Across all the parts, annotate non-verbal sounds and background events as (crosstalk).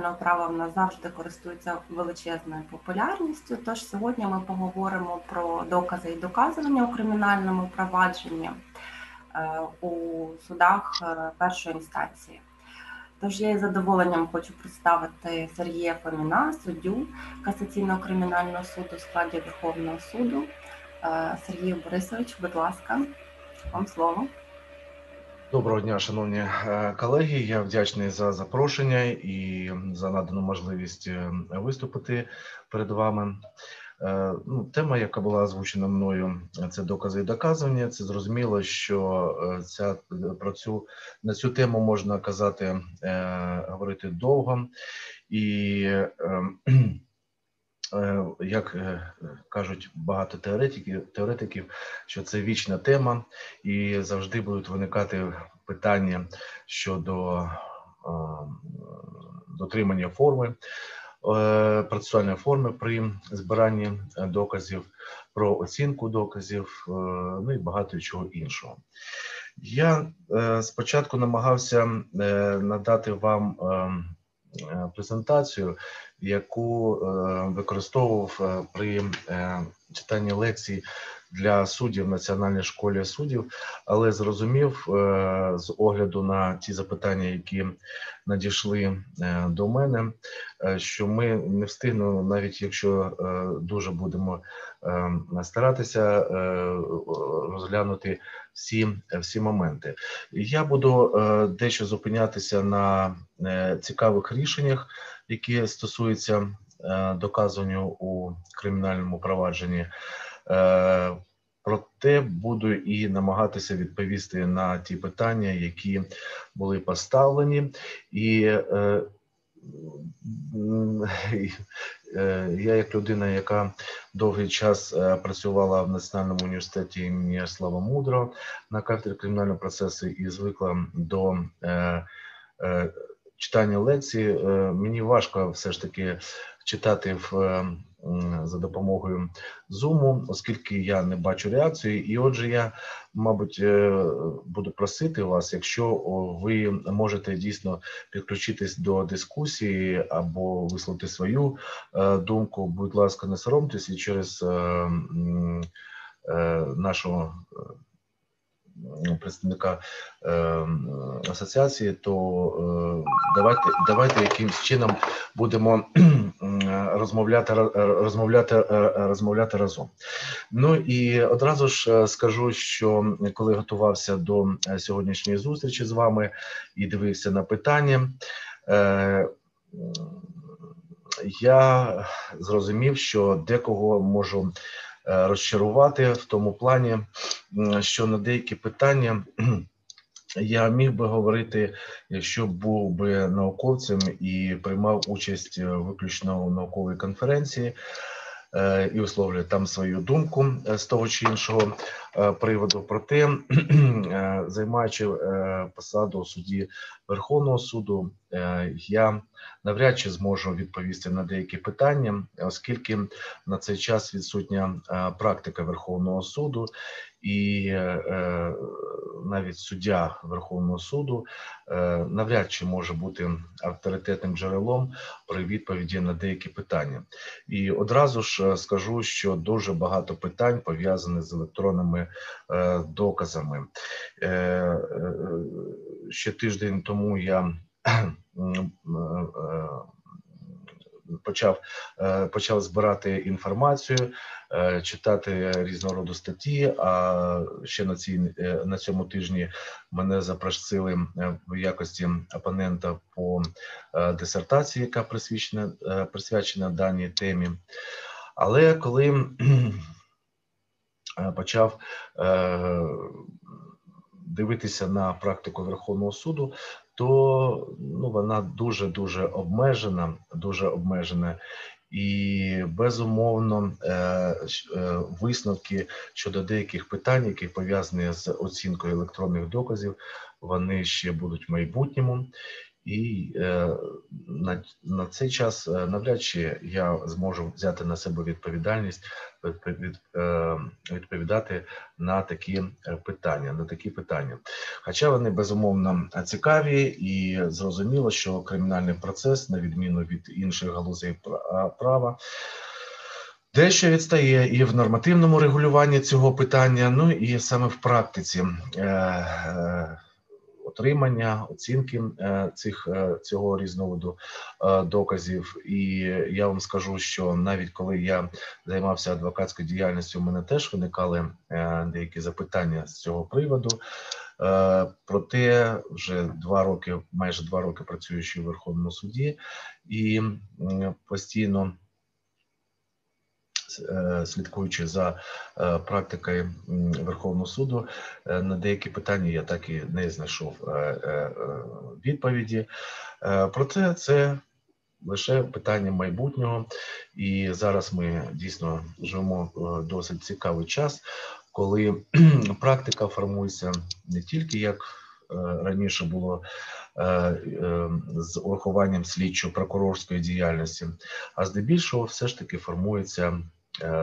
Кримінального права в нас завжди користується величезною популярністю. Тож сьогодні ми поговоримо про докази і доказування у кримінальному провадженні е, у судах е, першої інстанції. Тож я із задоволенням хочу представити Сергія Фоміна, суддю касаційного кримінального суду у складі Верховного суду. Е, Сергій Борисович, будь ласка, вам слово. Доброго дня, шановні е, колеги. Я вдячний за запрошення і за надану можливість е, виступити перед вами. Е, Ну, тема, яка була озвучена мною, це докази і доказування. Це зрозуміло, що ця про цю на цю тему можна казати, говорити довго і. (clears throat) Як кажуть багато теоретиків, теоретиків, що це вічна тема, і завжди будуть виникати питання щодо дотримання форми е, процесуальної форми при збиранні доказів, про оцінку доказів, е, ну і багато чого іншого. Я е, спочатку намагався надати вам презентацію, яку використовував при читанні лекцій для суддів Національній школі суддів, але зрозумів е, з огляду на ті запитання, які надійшли е, до мене, е, що ми не встигнемо, навіть якщо дуже будемо старатися розглянути всі всі моменти. Я буду дещо зупинятися на цікавих рішеннях, які стосуються доказуванню у кримінальному провадженні. Е, проте буду і намагатися відповісти на ті питання, які були поставлені, і е, е, я, як людина, яка довгий час працювала в Національному університеті імені Ярослава Мудро на кафедрі кримінального процесу і звикла до читання лекцій, мені важко все ж таки читати в за допомогою Zoom, оскільки я не бачу реакції, і отже, я, мабуть, е, буду просити вас, якщо ви можете дійсно підключитись до дискусії або висловити свою е, думку, будь ласка, не соромтесь і через нашого. нашу представника е, асоціації, то е, давайте давайте якимось чином будемо розмовляти розмовляти розмовляти разом. Ну і одразу ж скажу, що коли готувався до сьогоднішньої зустрічі з вами і дивився на питання. Е, я зрозумів, що декого можу Е, розчарувати в тому плані, що на деякі питання. (clears throat) Я міг би говорити, якщо був би науковцем і приймав участь виключно у науковій конференції е, і висловлює там свою думку е, з того чи іншого приводу. Проте, (clears throat) займаючи посаду судді Верховного суду, я навряд чи зможу відповісти на деякі питання, оскільки на цей час відсутня е, практика Верховного суду, і е, навіть суддя Верховного суду е, навряд чи може бути авторитетним джерелом при відповіді на деякі питання. І одразу ж скажу, що дуже багато питань пов'язаних з електронними доказами. Ще тиждень тому я почав е, почав збирати інформацію, е, читати різного роду статті. А ще на цій е, на цьому тижні мене запросили в якості опонента по дисертації, яка присвячена присвячена даній темі. Але коли почав дивитися на практику Верховного суду, то ну вона дуже дуже обмежена, дуже обмежена. І безумовно е, е, висновки щодо деяких питань, які пов'язані з оцінкою електронних доказів, вони ще будуть в майбутньому, і е, на на цей час навряд чи я зможу взяти на себе відповідальність відповідати на такі питання. На такі питання, Хоча вони безумовно цікаві і зрозуміло, що кримінальний процес, на відміну від інших галузей права, дещо відстає і в нормативному регулюванні цього питання, ну і саме в практиці отримання, оцінки е, цих е, цього різновиду е, доказів. І я вам скажу, що навіть коли я займався адвокатською діяльністю, у мене теж виникали деякі запитання з цього приводу. Проте вже два роки, майже два роки працюючи в Верховному суді, і постійно слідкуючи за е, практикою Верховного суду, е, на деякі питання я так і не знайшов відповіді. Проте це лише питання майбутнього, і зараз ми дійсно живемо досить цікавий час, коли (clears throat) практика формується не тільки як раніше було. З урахуванням слідчо-прокурорської діяльності, а здебільшого все ж таки формується Е,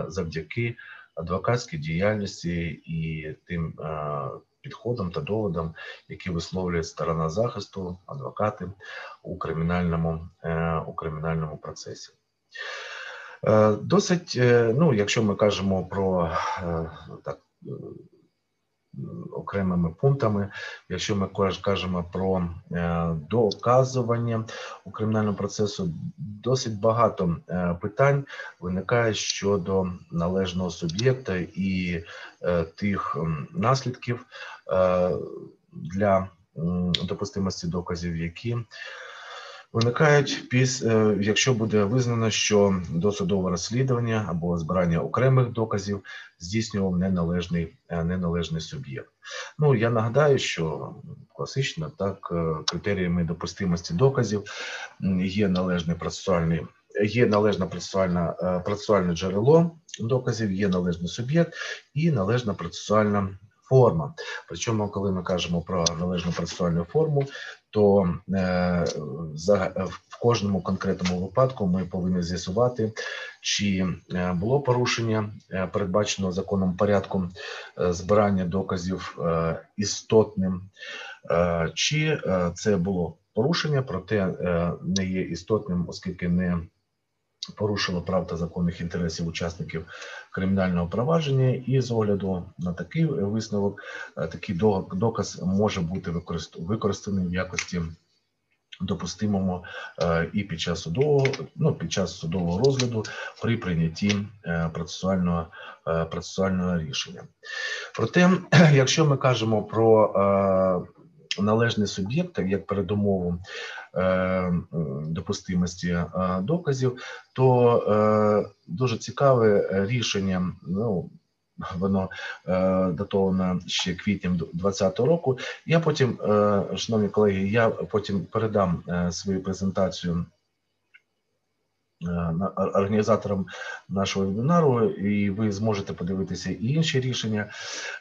завдяки адвокатській діяльності і тим е, підходам та доводам, які висловлює сторона захисту, адвокати у кримінальному, е, у кримінальному процесі. Досить, ну, якщо ми кажемо про так окремими пунктами. Якщо ми кажемо про е, доказування у кримінальному процесу, досить багато е, питань виникає щодо належного суб'єкта і е, тих наслідків для допустимості доказів, які Виникають після, якщо буде визнано, що досудове розслідування або збирання окремих доказів здійснював неналежний е, неналежний суб'єкт. Ну я нагадаю, що класично так е, критеріями допустимості доказів є належний процесуальний. Є належне процесуальне, е, процесуальне джерело доказів, є належний суб'єкт і належна процесуальна форма. Причому, коли ми кажемо про належну процесуальну форму, то е, в кожному конкретному випадку ми повинні з'ясувати, чи е, було порушення е, передбаченого законом порядком збирання доказів істотним, чи це було порушення, проте не є істотним, оскільки не порушило прав та законних інтересів учасників кримінального провадження, і з огляду на такий висновок, е, такий доказ може бути використаний в якості допустимому е, і під час судового, ну під час судового розгляду при прийнятті е, процесуального процесуального рішення. Проте, (clears throat) якщо ми кажемо про належний суб'єкт як передумову Е, допустимості е, доказів, то е, дуже цікаве рішення. Ну воно датовано ще квітнем 2020 року. Я потім, шановні колеги, я потім передам свою презентацію організатором нашого вебінару, і ви зможете подивитися і інші рішення.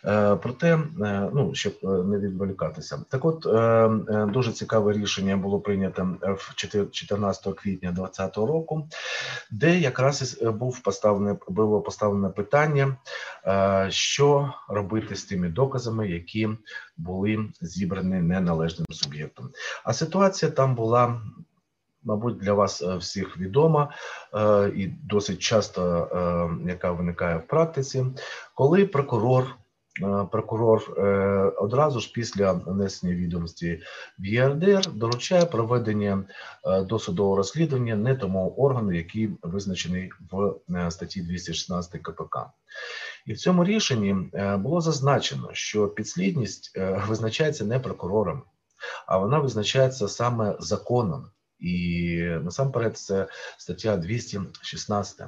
Е, проте, е, ну щоб не відволікатися, так от дуже цікаве рішення було прийнято в 14 квітня 2020 року, де якраз був поставлене було поставлене питання, що робити з тими доказами, які були зібрані неналежним суб'єктом. А ситуація там була мабуть, для вас е, всіх відома е, і досить часто, е, яка виникає в практиці, коли прокурор. Прокурор одразу ж після внесення відомості в ЄРДР доручає проведення досудового розслідування не тому органу, який визначений в статті 216 КПК. І в цьому рішенні було зазначено, що підслідність визначається не прокурором, а вона визначається саме законом. І насамперед це стаття 216.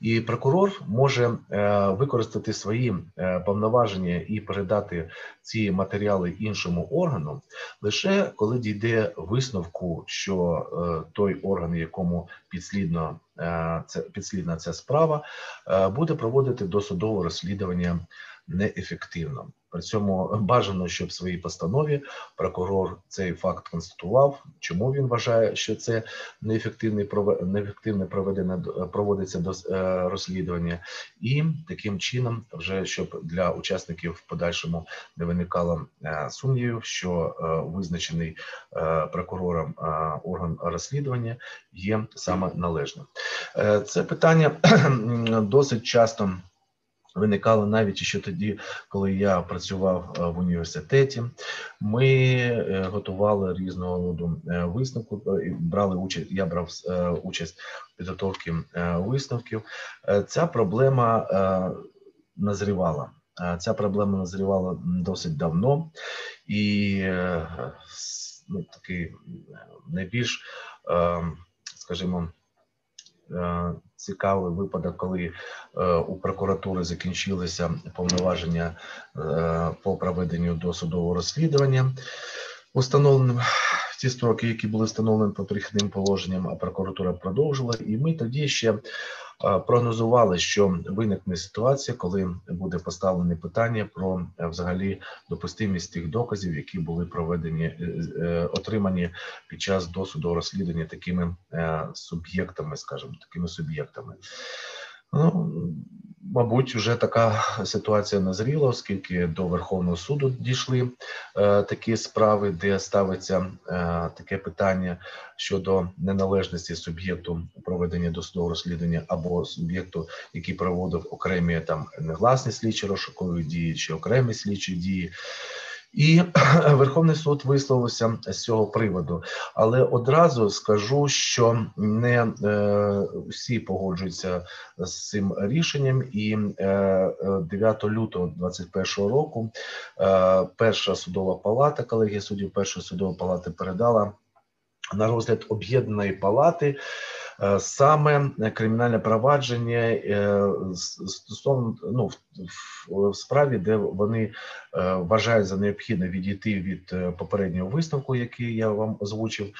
І прокурор може е, використати свої е, повноваження і передати ці матеріали іншому органу лише коли дійде висновку, що е, той орган, якому підслідно це підслідна ця справа, буде проводити досудове розслідування неефективно. При цьому бажано, щоб в своїй постанові прокурор цей факт констатував, чому він вважає, що це неефективне неефективне проведення проводиться до е, розслідування, і таким чином, вже щоб для учасників в подальшому не виникало е, сумнівів, що е, визначений прокурором орган розслідування є саме належним. Це питання (clears throat) досить часто. Виникали навіть ще тоді, коли я працював е, в університеті. Ми е, готували різного роду е, висновку. Брали участь. Я брав участь в підготовці висновків. Ця проблема назрівала. Ця проблема назрівала досить давно, і ну, такий найбільш, скажімо, цікавий випадок, коли е, у прокуратури закінчилися повноваження е, по проведенню досудового розслідування, установленим ті строки, які були встановлені по перехідним положенням, а прокуратура продовжила, і ми тоді ще прогнозували, що виникне ситуація, коли буде поставлене питання про е, взагалі допустимість тих доказів, які були проведені, е, е, отримані під час досуду розслідування такими суб'єктами, скажімо, такими суб'єктами. Ну, Мабуть, вже така ситуація назріла, оскільки до Верховного суду дійшли е, такі справи, де ставиться е, таке питання щодо неналежності суб'єкту проведення досудового розслідування або суб'єкту, який проводив окремі там негласні слідчі розшукові дії чи окремі слідчі дії. І (clears throat) Верховний суд висловився з цього приводу, але одразу скажу, що не е, всі погоджуються з цим рішенням, і е, 9 лютого 2021 року е, перша судова палата, колегія суддів першої судової палати передала на розгляд об'єднаної палати. Е, саме кримінальне провадження е, стосовно ну в справі, де вони е, вважають за необхідне відійти від попереднього висновку, який я вам озвучив,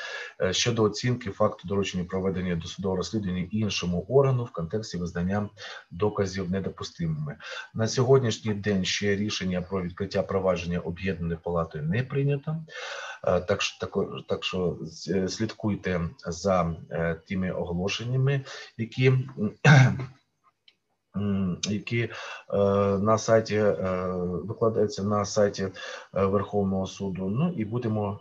щодо оцінки факту доручення проведення досудового розслідування іншому органу в контексті визнання доказів недопустимими на сьогоднішній день. Ще рішення про відкриття провадження об'єднаної палатою не прийнято. Так що так, так що слідкуйте за тими оголошеннями, які які е, на сайті е, викладаються на сайті е, Верховного суду. Ну і будемо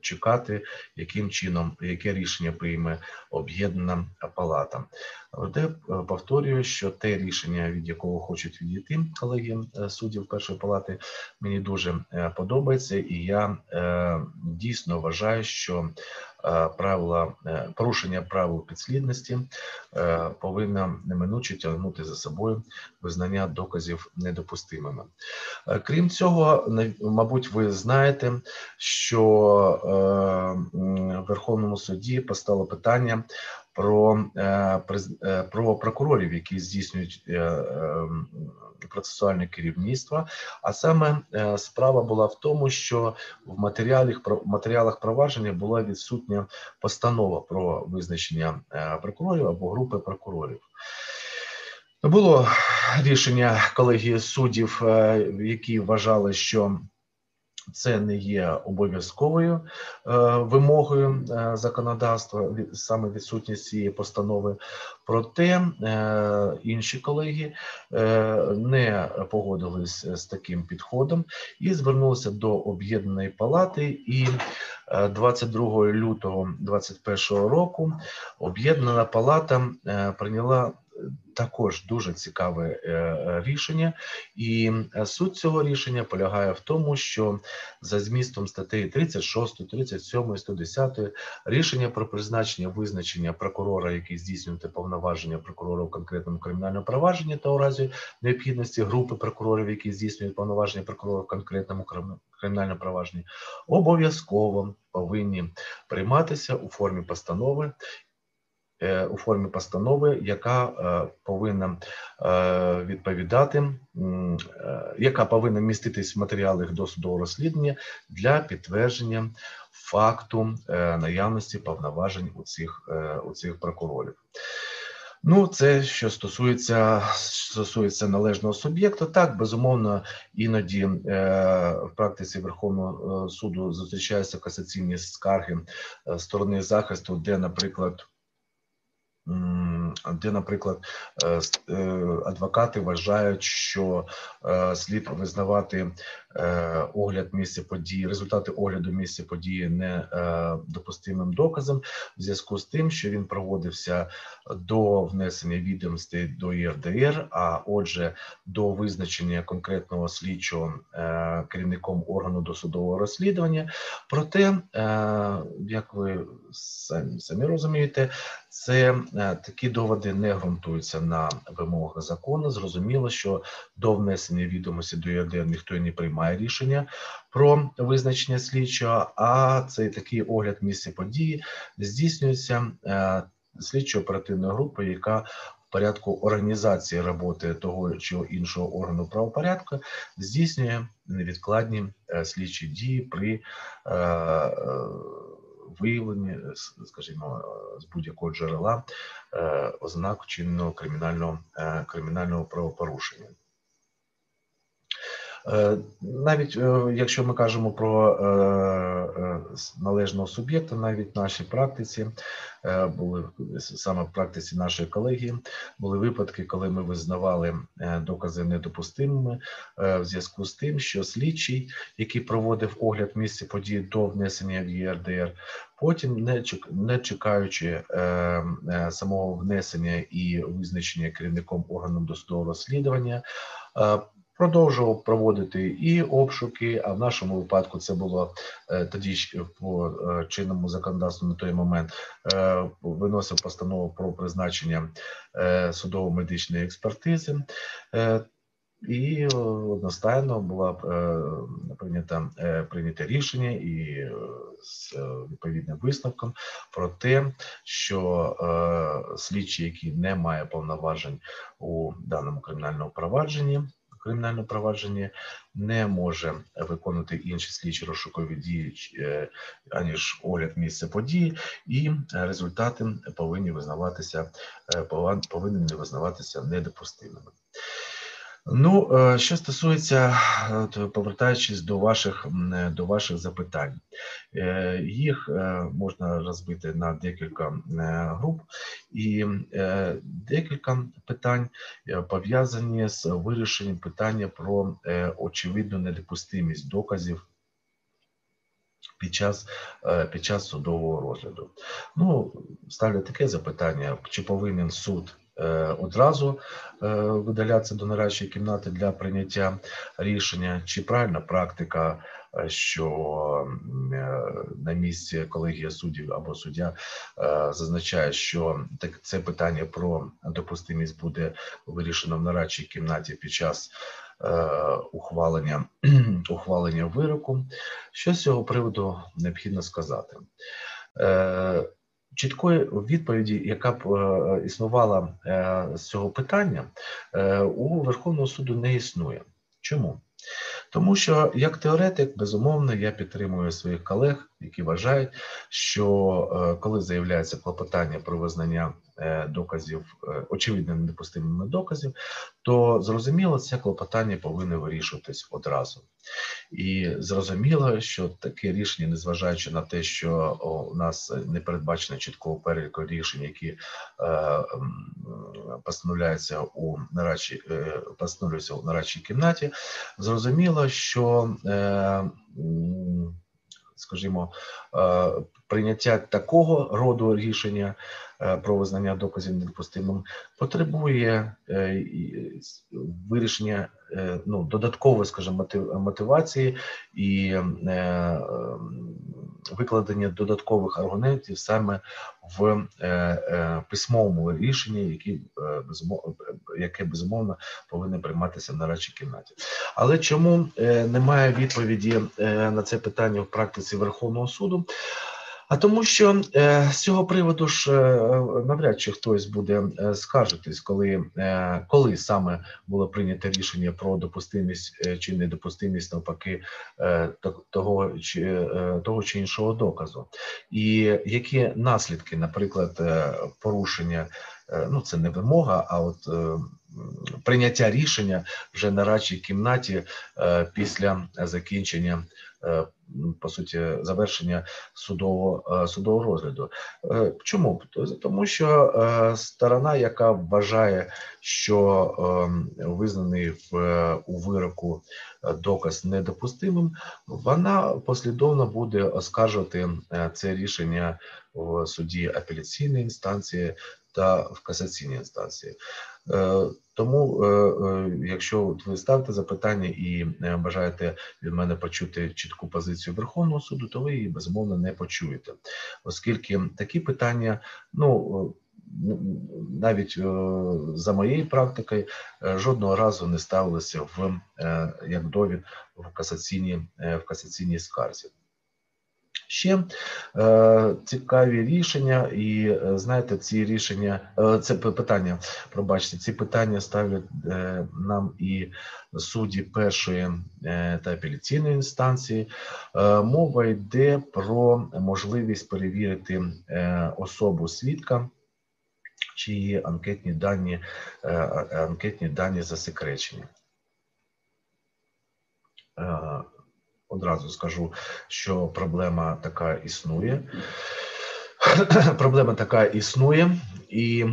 чекати, яким чином яке рішення прийме об'єднана палата. Проте повторюю, що те рішення, від якого хочуть відійти колеги суддів першої палати, мені дуже подобається, і я дійсно вважаю, що Е, правила е, порушення правил підслідності е, повинна неминуче тягнути за собою визнання доказів недопустимими. Крім цього, мабуть, ви знаєте, що Верховному суді постало питання про про прокурорів, які здійснюють процесуальне керівництво. А саме е, справа була в тому, що в матеріалах матеріалах провадження була відсутня постанова про визначення е, прокурорів або групи прокурорів. Було рішення колегії суддів, е, які вважали, що це не є обов'язковою е, вимогою е, законодавства, саме відсутність цієї постанови. Проте е, інші колеги не погодились з таким підходом і звернулися до об'єднаної палати. І 22 лютого 2021 року об'єднана палата прийняла також дуже цікаве е, е, рішення, і е, суть цього рішення полягає в тому, що за змістом статей 36, 37, 110 рішення про призначення визначення прокурора, який здійснює повноваження прокурора в конкретному кримінальному провадженні, та у разі необхідності групи прокурорів, які здійснюють повноваження прокурора в конкретному кримінальному провадженні, обов'язково повинні прийматися у формі постанови у формі постанови, яка е, повинна е, відповідати, яка повинна міститись в матеріалах досудового розслідування для підтвердження факту наявності повноважень у цих, у цих прокурорів. Ну, це що стосується стосується належного суб'єкту, так безумовно, іноді е, в практиці Верховного е, суду зустрічаються касаційні скарги е, сторони захисту, де, наприклад, де, наприклад, е, е, адвокати вважають, що е, слід визнавати огляд місця події, результати огляду місця події не е, допустимим доказом в зв'язку з тим, що він проводився до внесення відомостей до ЄРДР, а отже, до визначення конкретного слідчого е, керівником органу досудового розслідування. Проте, е, як ви самі, самі розумієте, це е, такі доводи не ґрунтуються на вимогах закону. Зрозуміло, що до внесення відомості до ЄРДР ніхто і не приймає рішення про визначення слідчого, а цей такий огляд місця події здійснюється е, слідчо-оперативною групою, яка в порядку організації роботи того чи іншого органу правопорядку здійснює невідкладні е, слідчі дії при е, виявленні, скажімо, з будь-якого джерела ознак чинного кримінального кримінального правопорушення. Е, Навіть е, якщо ми кажемо про е, належного суб'єкта, навіть в нашій практиці були саме в практиці нашої колегії, були випадки, коли ми визнавали докази недопустимими в зв'язку з тим, що слідчий, який проводив огляд місця події до внесення в ЄРДР, потім, не чекаючи самого внесення і визначення керівником органом досудового розслідування. Е, Продовжував проводити і обшуки, а в нашому випадку це було е, тоді ж по е, чинному законодавству на той момент е, виносив постанову про призначення е, судово-медичної експертизи. Е, і е, одностайно була е, прийнята е, прийняте рішення і е, з е, відповідним висновком про те, що е, слідчий, який не має повноважень у даному кримінальному провадженні, кримінальному провадження не може виконувати інші слідчі розшукові дії, е, аніж огляд місця події, і результати повинні визнаватися е, повинні визнаватися недопустимими. Ну, е, що стосується, е, повертаючись до ваших е, до ваших запитань, їх можна розбити на декілька груп, і декілька питань пов'язані з вирішенням питання про очевидну недопустимість доказів. Під час, під час судового розгляду. Ну, ставлю таке запитання: чи повинен суд одразу е, видалятися до нарадчої кімнати для прийняття рішення, чи правильна практика, е, що е, на місці колегія суддів або суддя е, зазначає, що це питання про допустимість буде вирішено в нарадчій кімнаті під час е, ухвалення, (clears throat) ухвалення вироку. Що з цього приводу необхідно сказати? Чіткої відповіді, яка б е, існувала е, з цього питання, е, у Верховного суду не існує. Чому? Тому що як теоретик, безумовно, я підтримую своїх колег, які вважають, що коли заявляється клопотання про визнання доказів, е, очевидно недопустимими доказів, то зрозуміло, це клопотання повинно вирішуватись одразу. І зрозуміло, що таке рішення, незважаючи на те, що у нас не передбачено чіткого переліку рішень, які е, постановляються у нарадчій, е, постановлюються у нарадчій кімнаті, зрозуміло, що е, скажімо, е, прийняття такого роду рішення е, про визнання доказів недопустимим потребує е, вирішення е, ну, додаткової, скажімо, мотивації і е, викладення додаткових аргументів саме в е, е, письмовому рішенні, які, е, яке безумовно повинно прийматися на радчій кімнаті. Але чому е, немає відповіді е, на це питання в практиці Верховного суду? А тому, що е, з цього приводу ж е, навряд чи хтось буде е, скаржитись, коли, е, коли саме було прийнято рішення про допустимість е, чи недопустимість навпаки е, того чи е, того чи іншого доказу, і які наслідки, наприклад, е, порушення, е, ну це не вимога, а от е, прийняття рішення вже на радчій кімнаті е, після закінчення. е, По суті, завершення судового е, судового розгляду. Е, Чому? Тому що е, сторона, яка вважає, що ем, визнаний в у вироку доказ недопустимим, вона послідовно буде оскаржувати це рішення в суді апеляційної інстанції та в касаційній інстанції. Е, Тому, е, е, якщо ви ставите запитання і бажаєте від мене почути чітку позицію Верховного суду, то ви її безумовно не почуєте, оскільки такі питання, ну е, навіть за моєю практикою, жодного разу не ставилися в як довід в касаційній в касаційній скарзі. Ще е, цікаві рішення, і е, знаєте, ці рішення, е, це питання, пробачте, ці питання ставлять е, нам і судді першої е, та апеляційної інстанції. Е, мова йде про можливість перевірити е, особу свідка, чиї анкетні дані, е, анкетні дані засекречені. Одразу скажу, що проблема така існує. (clears throat) Проблема така існує, і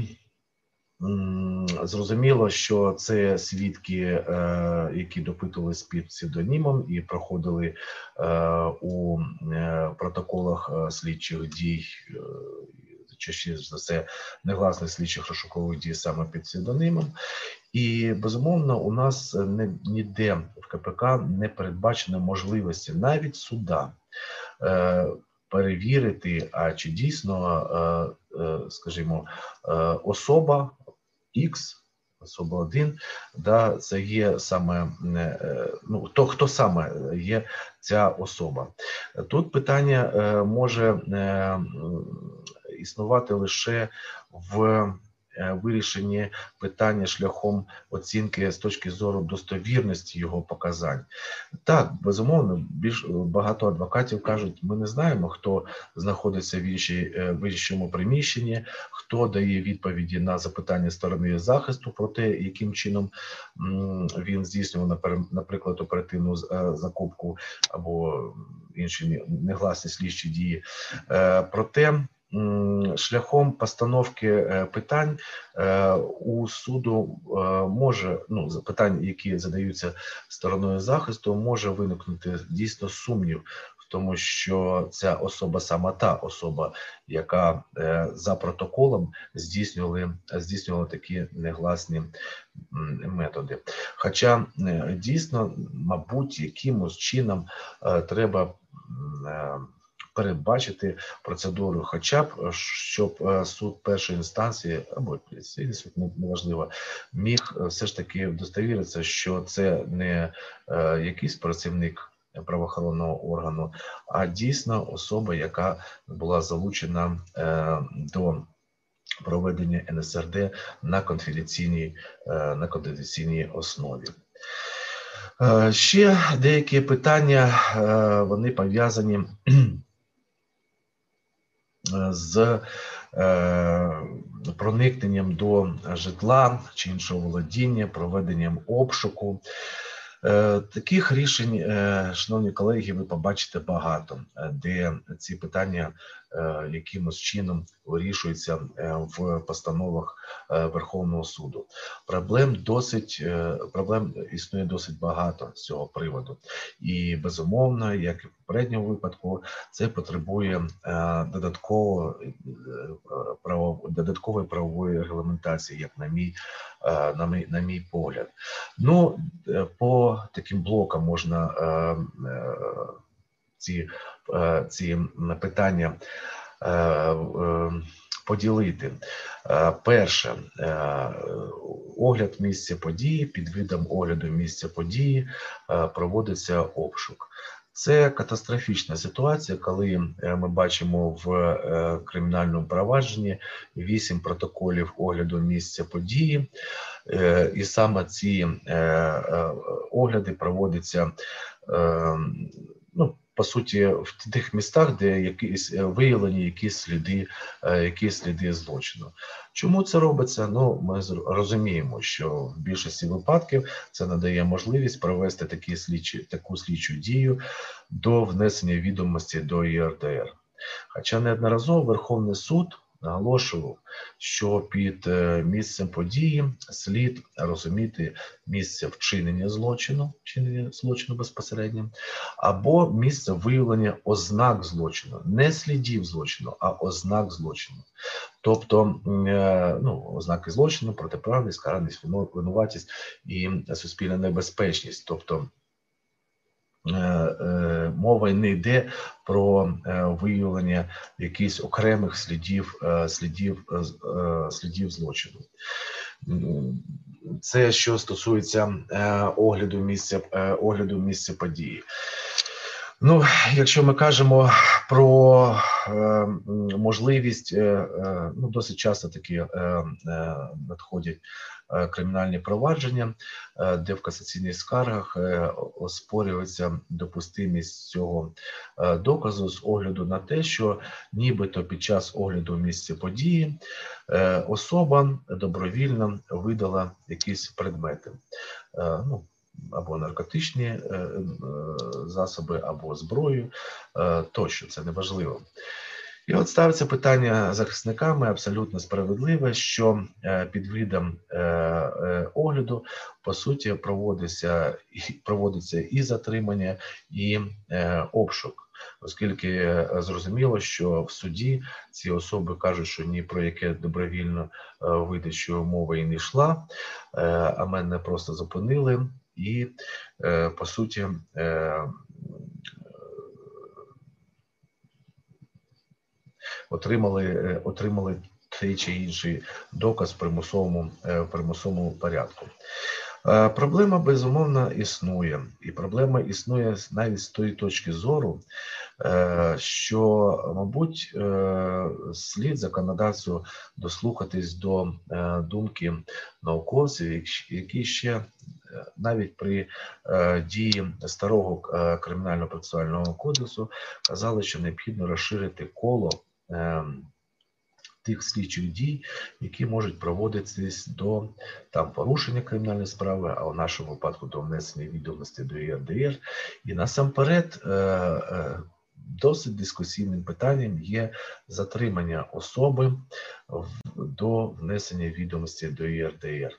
зрозуміло, що це свідки, е, які допитувались під псевдонімом і проходили е, у е, протоколах е, слідчих дій. е, Частіше за все негласних слідчих розшукових дій саме під псевдонимом. І безумовно, у нас не ніде в КПК не передбачено можливості навіть суда е, перевірити, а чи дійсно, е, е, скажімо, е, особа X, особа 1, да, це є саме е, ну то, хто саме є ця особа. Тут питання е, може е, існувати лише в е, вирішенні питання шляхом оцінки з точки зору достовірності його показань. Так, безумовно, більш багато адвокатів кажуть, ми не знаємо, хто знаходиться в іншій е, в іншому приміщенні, хто дає відповіді на запитання сторони захисту про те, яким чином він здійснював наприклад оперативну е, закупку або інші негласні слідчі дії. Е, Проте шляхом постановки е, питань е, у суду е, може ну питань, які задаються стороною захисту, може виникнути дійсно сумнів тому, що ця особа сама та особа, яка за протоколом здійснювали здійснювала такі негласні методи. Хоча дійсно, мабуть, якимось чином треба передбачити процедуру, хоча б е, щоб е, суд першої інстанції або суд, неважливо, міг е, все ж таки вдостовіритися, що це не якийсь працівник правоохоронного органу, а дійсно особа, яка була залучена до проведення НСРД на конфіденційній, на конфіденційній основі. Ще деякі питання вони пов'язані з е, проникненням до житла чи іншого володіння, проведенням обшуку. Е, Таких рішень, е, шановні колеги, ви побачите багато, де ці питання якимось чином вирішуються е, в постановах е, Верховного суду. Проблем досить е, проблем існує досить багато з цього приводу, і безумовно, як і в попередньому випадку, це потребує е, додатково е, додаткової правової регламентації, як на мій е, на мій на мій погляд. Ну е, по таким блокам можна е, е, ці, е, ці питання е, е, поділити. Перше огляд місця події під видом огляду місця події проводиться обшук. Це катастрофічна ситуація, коли ми бачимо в кримінальному провадженні вісім протоколів огляду місця події, і саме ці огляди проводяться ну, по суті в тих містах, де якісь е, виявлені якісь сліди, е, якісь сліди злочину. Чому це робиться? Ну ми розуміємо, що в більшості випадків це надає можливість провести такі слідчі, таку слідчу дію до внесення відомості до ЄРДР. Хоча неодноразово Верховний суд наголошував, що під е, місцем події слід розуміти місце вчинення злочину, вчинення злочину безпосередньо, або місце виявлення ознак злочину, не слідів злочину, а ознак злочину. Тобто, е, ну, ознаки злочину, протиправність, караність, вину- винуватість і суспільна небезпечність. Тобто мова не йде про е, виявлення якихось окремих слідів, е, слідів, е, е, слідів злочину. Це що стосується е, огляду місця е, огляду місця події. Ну, якщо ми кажемо про е, можливість, е, е, ну досить часто такі е, е, надходять е, кримінальні провадження, е, де в касаційних скаргах е, оспорюється допустимість цього е, доказу з огляду на те, що нібито під час огляду місця події е, особа добровільно видала якісь предмети. Е, Ну, або наркотичні е, е, засоби, або зброю е, тощо, це неважливо. І от ставиться питання захисниками абсолютно справедливе, що е, під видом е, е, огляду по суті проводиться проводиться і затримання, і обшук, оскільки зрозуміло, що в суді ці особи кажуть, що ні про яке добровільно видачу мови і не йшла, а мене просто зупинили і по суті. Отримали, е, отримали той чи інший доказ в примусовому, е, в примусовому порядку. Е, Проблема безумовно існує, і проблема існує навіть з тої точки зору, що, мабуть, слід законодавцю дослухатись до думки науковців, які ще навіть при дії старого кримінального процесуального кодексу казали, що необхідно розширити коло тих слідчих дій, які можуть проводитись до там порушення кримінальної справи, а в нашому випадку до внесення відомості до ЄРДР. І насамперед е, е, досить дискусійним питанням є затримання особи до внесення відомості до ЄРДР.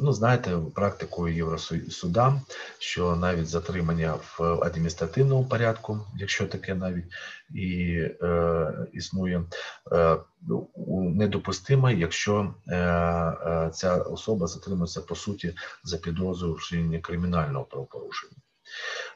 Ну, знаєте, практикою Євросуда, що навіть затримання в адміністративному порядку, якщо таке навіть і е, існує, е, недопустиме, якщо е, е, ця особа затримується по суті за підозрою вчинення кримінального правопорушення.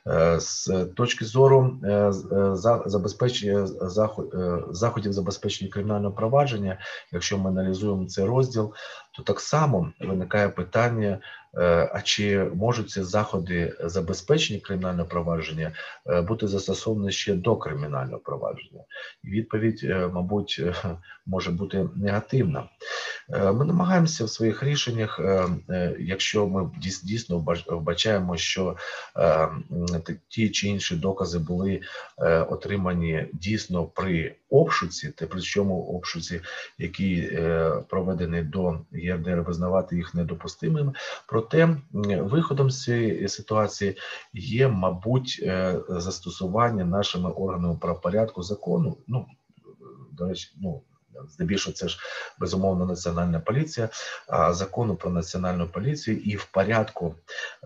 Е, З точки зору е, е, за- забезпечення заход- заходів забезпечення кримінального провадження, якщо ми аналізуємо цей розділ, то так само виникає питання: е, а чи можуть ці заходи забезпечення кримінального провадження е, бути застосовані ще до кримінального провадження? І відповідь, е, мабуть, може бути негативна. Ми намагаємося в своїх рішеннях, якщо ми дійс- дійсно вбач- вбачаємо, що ті чи інші докази були отримані дійсно при обшуці, та причому обшуці, які е, проведені до ЄРДР, визнавати їх недопустимими. Проте виходом з цієї ситуації є, мабуть, е, застосування нашими органами правопорядку закону. Ну до речі, ну здебільшого це ж безумовно національна поліція, а закону про національну поліцію і в порядку,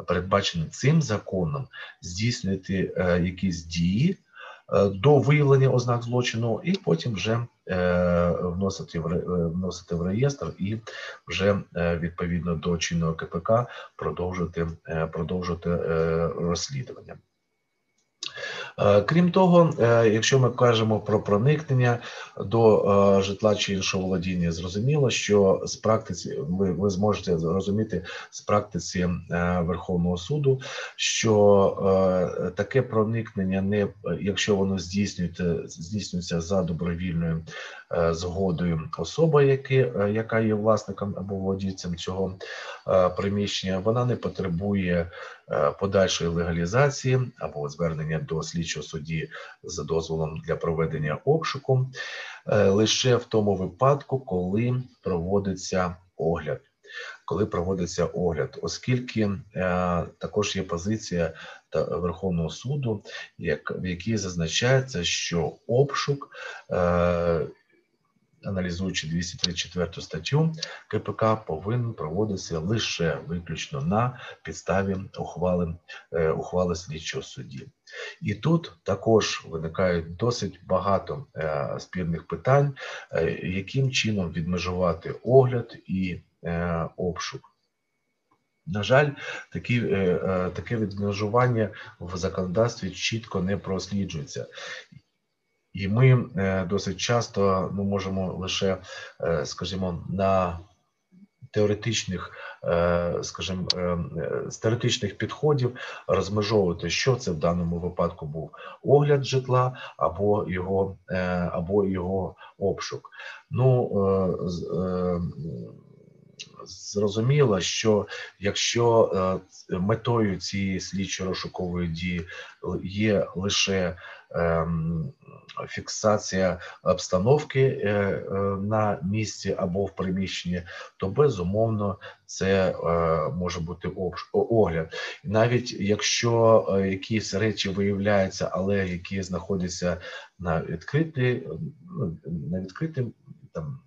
передбаченим цим законом, здійснювати е, якісь дії до виявлення ознак злочину, і потім вже е, вносити в е, вносити в реєстр і вже е, відповідно до чинного КПК продовжити, е, продовжити е, розслідування. Е, Крім того, е, якщо ми кажемо про проникнення до е, житла чи іншого володіння, зрозуміло, що з практиці ви, ви зможете зрозуміти з практиці Верховного суду, що таке проникнення не якщо воно здійснюється, здійснюється за добровільною згодою особи, які, е, яка є власником або володільцем цього е, приміщення, вона не потребує е, подальшої легалізації або звернення до слідчого судді за дозволом для проведення обшуку е, лише в тому випадку, коли проводиться огляд. Коли проводиться огляд, оскільки е, також є позиція та Верховного суду, як в якій зазначається, що обшук, е, аналізуючи 234 статтю КПК, повинен проводитися лише виключно на підставі ухвали, е, ухвали слідчого судді. І тут також виникають досить багато е, спірних питань, е, яким чином відмежувати огляд і обшук. На жаль, такі, таке відмежування в законодавстві чітко не просліджується. І ми е, досить часто ну, можемо лише, е, скажімо, на теоретичних, е, скажімо, з теоретичних підходів розмежовувати, що це в даному випадку був огляд житла або його, або його обшук. Ну, Зрозуміло, що якщо е, метою цієї слідчо-розшукової дії є лише ем, фіксація обстановки е, е, на місці або в приміщенні, то безумовно це е, може бути огляд. Навіть якщо е, якісь речі виявляються, але які знаходяться на відкритій, ну, на відкритим там.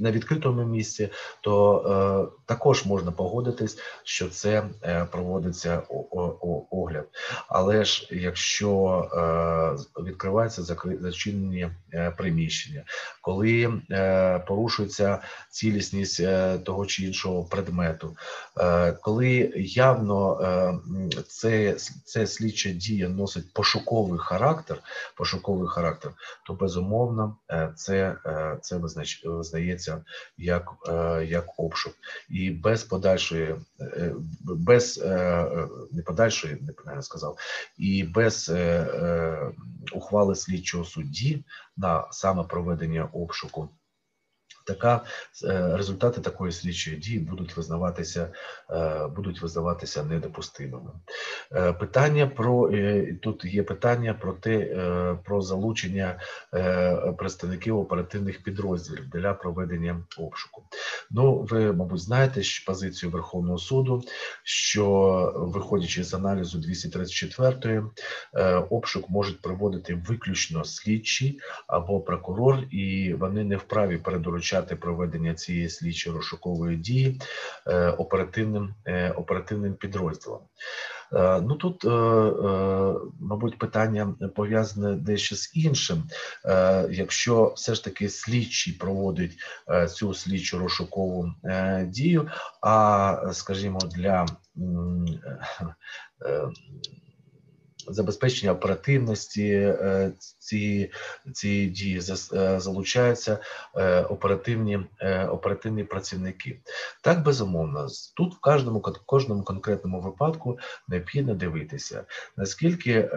На відкритому місці, то е, також можна погодитись, що це е, проводиться огляд. Але ж якщо е, відкриваються зачинені приміщення, коли порушується цілісність того чи іншого предмету, коли явно це, це слідча дія носить пошуковий характер, пошуковий характер, то безумовно це, це визнач, визнається як, е, як обшук. І без подальшої, е, без е, не подальшої, не сказав, і без ухвали слідчого судді на саме проведення обшуку. Така е, результати такої слідчої дії будуть визнаватися, е, будуть визнаватися недопустимими. Е, Питання про тут є питання про те, про залучення представників оперативних підрозділів для проведення обшуку. Ну, ви, мабуть, знаєте позицію Верховного суду, що виходячи з аналізу 234 е, обшук можуть проводити виключно слідчі або прокурор, і вони не вправі передоручати проведення цієї слідчо-розшукової дії е, оперативним, е, оперативним підрозділом. Е, Ну тут, мабуть, питання пов'язане дещо з іншим. Якщо все ж таки слідчий проводить цю слідчу розшукову дію, а скажімо, для забезпечення оперативності е, цієї, цієї дії е, залучаються е, оперативні, оперативні працівники. Так, безумовно, тут в кожному кожному конкретному випадку необхідно дивитися, наскільки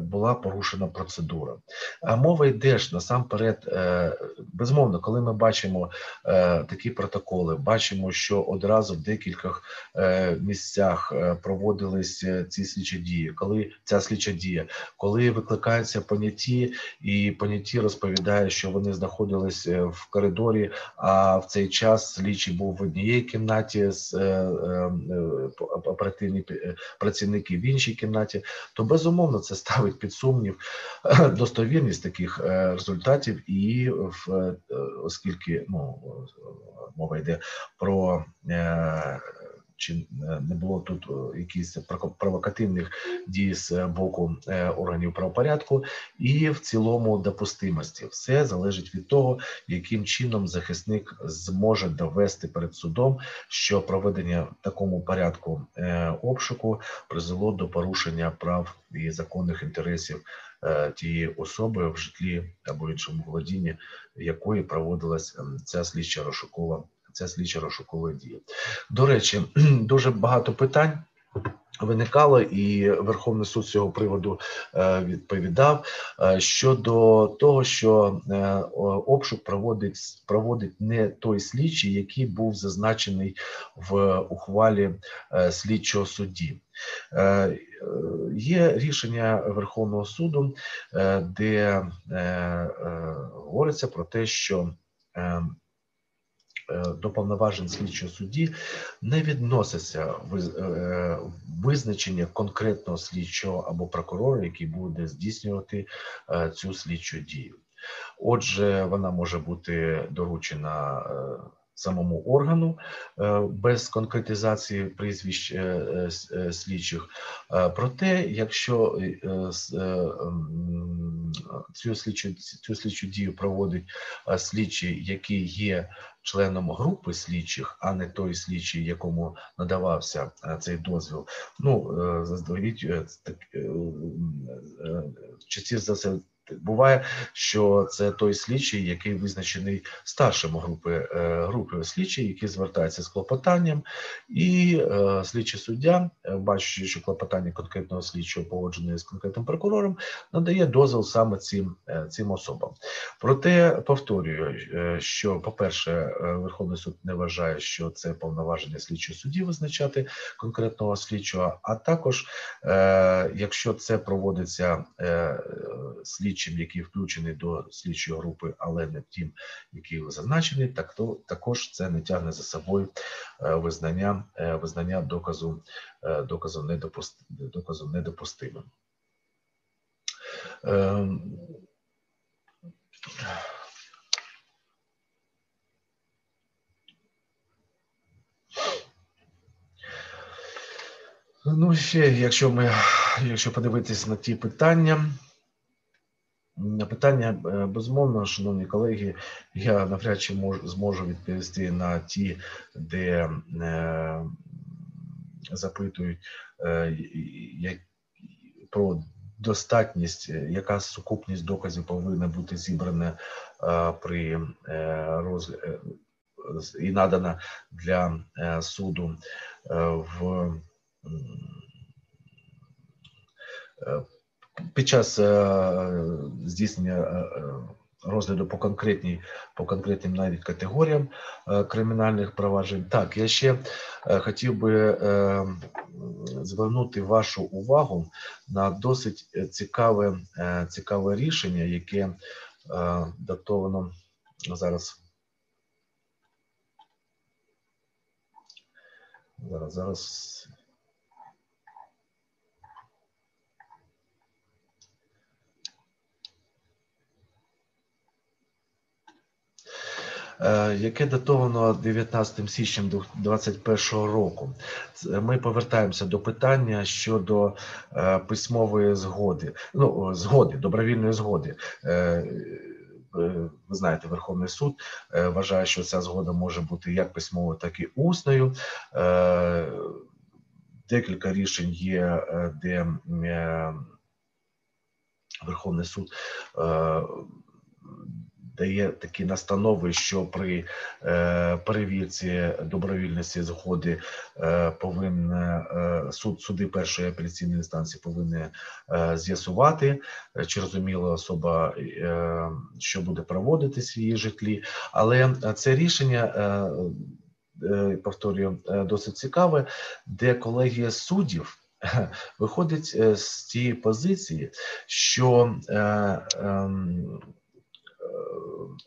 була порушена процедура. А мова йде ж насамперед, безумовно, коли ми бачимо такі протоколи, бачимо, що одразу в декількох місцях проводились ці слідчі дії, коли ця слідча дія, коли викликаються поняті, і поняті розповідає, що вони знаходились е, в коридорі, а в цей час слідчий був в одній кімнаті з е, е, е, оперативні працівники в іншій кімнаті, то безумовно це ставить під сумнів достовірність таких результатів, і оскільки ну мова йде про чи не було тут якісь провокативних дій з боку органів правопорядку, і в цілому допустимості. Все залежить від того, яким чином захисник зможе довести перед судом, що проведення в такому порядку обшуку призвело до порушення прав і законних інтересів тієї особи в житлі або іншому володінні, якої проводилась ця слідча розшукова ця слідча розшукова дія. До речі, (clears throat) дуже багато питань. Виникало і Верховний суд з цього приводу е, відповідав е, щодо того, що е, обшук проводить проводить не той слідчий, який був зазначений в ухвалі слідчого судді. Є рішення Верховного суду, де говориться про те, що Е, до повноважень слідчого судді не відноситься е, визначення конкретного слідчого або прокурора, який буде здійснювати е, цю слідчу дію. Отже, вона може бути доручена самому органу без конкретизації прізвищ слідчих. Проте, якщо цю слідчу цю слідчу дію проводить слідчий, який є членом групи слідчих, а не той слідчий, якому надавався е, цей дозвіл. Ну е, заздалегідь е, частіше за все Буває, що це той слідчий, який визначений старшим групи е, групи слідчі, які звертаються з клопотанням, і е, слідчий суддя, е, бачачи, що клопотання конкретного слідчого погоджене з конкретним прокурором, надає дозвіл саме цим цим особам. Проте повторюю, що, по-перше, Верховний суд не вважає, що це повноваження слідчого судді визначати конкретного слідчого, а також якщо це проводиться слідчим слідчим, який включений до слідчої групи, але не тим, який зазначений, так то також це не тягне за собою е, визнання е, визнання доказу е, доказу недопуст, доказу недопустимим. Ем, ну, ще, якщо ми, якщо подивитися на ті питання. Питання е, безумовно, шановні колеги. Я навряд чи мож, зможу відповісти на ті, де е, запитують е, як, про достатність, яка сукупність доказів повинна бути зібрана е, при е, розгляді е, і надана для е, суду е, в. Е, під час е, здійснення е, е, розгляду по конкретній по конкретним навіть категоріям кримінальних проваджень. Так, я ще хотів би звернути вашу увагу на досить цікаве цікаве рішення, яке датовано зараз. Зараз зараз яке датовано 19 січня 2021 року. Ми повертаємося до питання щодо е, письмової згоди, ну згоди, добровільної згоди. Е, ви знаєте, Верховний суд вважає, що ця згода може бути як письмовою, так і усною. Декілька рішень є, де Верховний суд дає такі настанови, що при е, перевірці добровільності згоди е, повинен е, суд суди першої апеляційної інстанції повинні з'ясувати, чи розуміла особа, що буде проводитись в її житлі, але це рішення. Повторюю, досить цікаве, де колегія суддів виходить з тієї позиції, що е, е,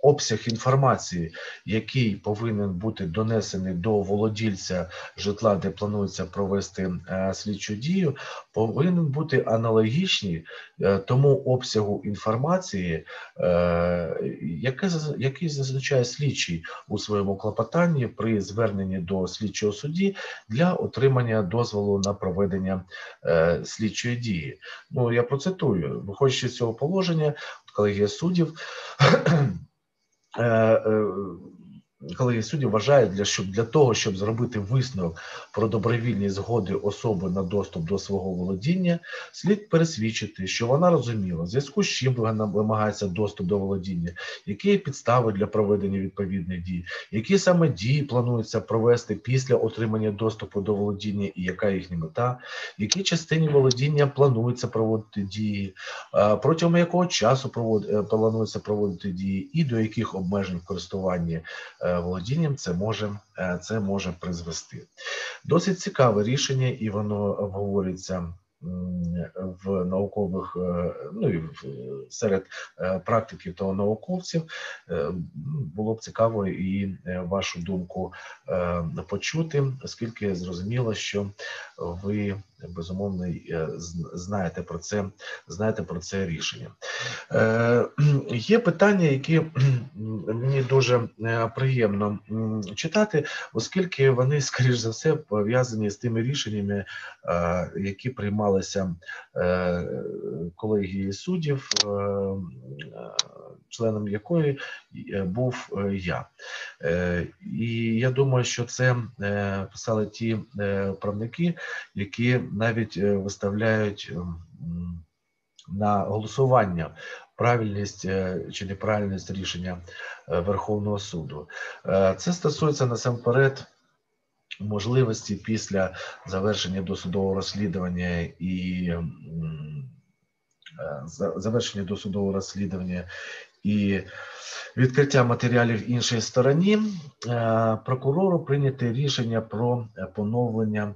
обсяг інформації, який повинен бути донесений до володільця житла, де планується провести е, слідчу дію, повинен бути аналогічний е, тому обсягу інформації, е, який зазначає слідчий у своєму клопотанні при зверненні до слідчого судді для отримання дозволу на проведення слідчої дії. Ну я процитую, виходячи з цього положення, колегія суддів. Е, Колегія суддів вважає, для щоб для того, щоб зробити висновок про добровільні згоди особи на доступ до свого володіння, слід пересвідчити, що вона розуміла, в зв'язку з чим вимагається доступ до володіння, які є підстави для проведення відповідних дій, які саме дії планується провести після отримання доступу до володіння і яка їхня мета, в якій частині володіння планується проводити дії, протягом якого часу провод, е, планується проводити дії, і до яких обмежень в користуванні е, володінням це може, е, це може призвести. Досить цікаве рішення, і воно обговорюється в наукових, е, ну і серед е, практиків та науковців. Було б цікаво і вашу думку почути, оскільки зрозуміло, що ви безумовно е, знаєте про це, знаєте про це рішення. Е, (clears throat) Є питання, які (clears throat) мені дуже е, приємно читати, оскільки вони, (laughs) скоріш за все, пов'язані з тими рішеннями, е, які приймалися колегією суддів, членом якої був я. Е, І я думаю, що це е, писали ті е, правники, які навіть виставляють на голосування правильність чи неправильність рішення Верховного суду. Це стосується насамперед можливості після завершення досудового розслідування і завершення досудового розслідування і відкриття матеріалів іншій стороні, е, прокурору прийняти рішення про е, поновлення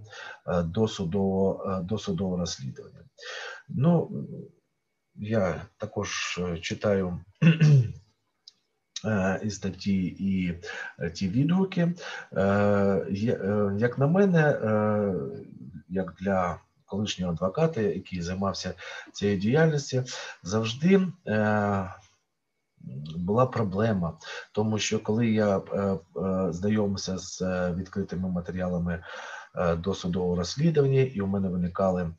е, досудового, досудового розслідування. Ну, я також читаю і статті, і ті відгуки. Як на мене, як для колишнього адвоката, який займався цією діяльністю, завжди була проблема, тому що коли я е, е, знайомився з е, відкритими матеріалами досудового розслідування, і у мене виникали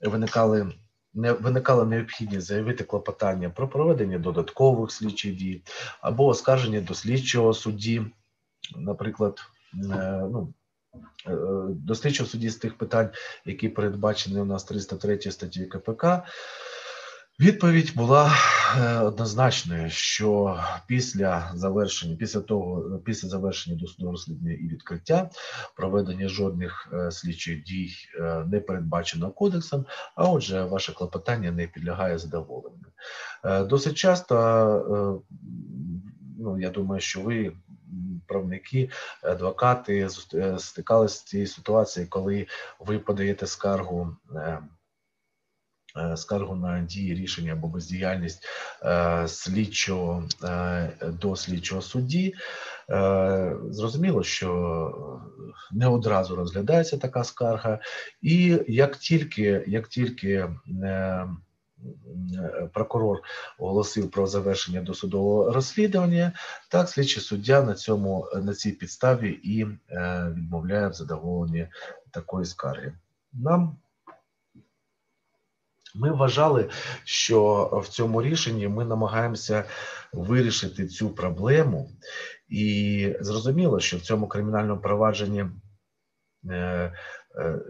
виникали не виникала необхідність заявити клопотання про проведення додаткових слідчих дій або оскарження до слідчого судді, наприклад, ну. До слідчого судді з тих питань, які передбачені у нас 303 статті КПК, Відповідь була е, однозначною, що після завершення, після того, після завершення досудового розслідування і відкриття проведення жодних е, слідчих дій е, не передбачено кодексом, а отже, ваше клопотання не підлягає задоволенню. Досить часто, ну я думаю, що ви. Правники, адвокати стикалися з цією ситуацією, коли ви подаєте скаргу скаргу на дії рішення або бездіяльність е, слідчого е, до слідчого судді. Е, Зрозуміло, що не одразу розглядається така скарга, і як тільки, як тільки е, е, прокурор оголосив про завершення досудового розслідування, так слідчий суддя на цьому на цій підставі і е, відмовляє в задоволенні такої скарги. Нам ми вважали, що в цьому рішенні ми намагаємося вирішити цю проблему, і зрозуміло, що в цьому кримінальному провадженні е, е,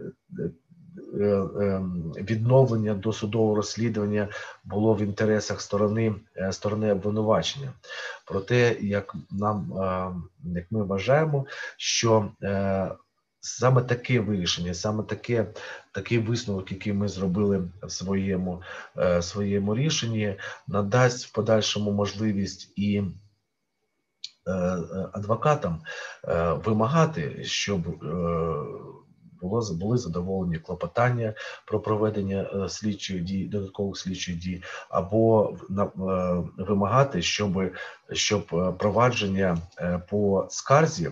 е, е, відновлення досудового розслідування було в інтересах сторони сторони обвинувачення. Проте, як нам е, як ми вважаємо, що саме таке вирішення, саме таке такий висновок, який ми зробили в своєму, е, своєму рішенні, надасть в подальшому можливість і е, е, адвокатам е, вимагати, щоб було були задоволені клопотання про проведення е, слідчих дій, додаткових слідчих дій, або е, вимагати, щоб щоб е, провадження по скарзі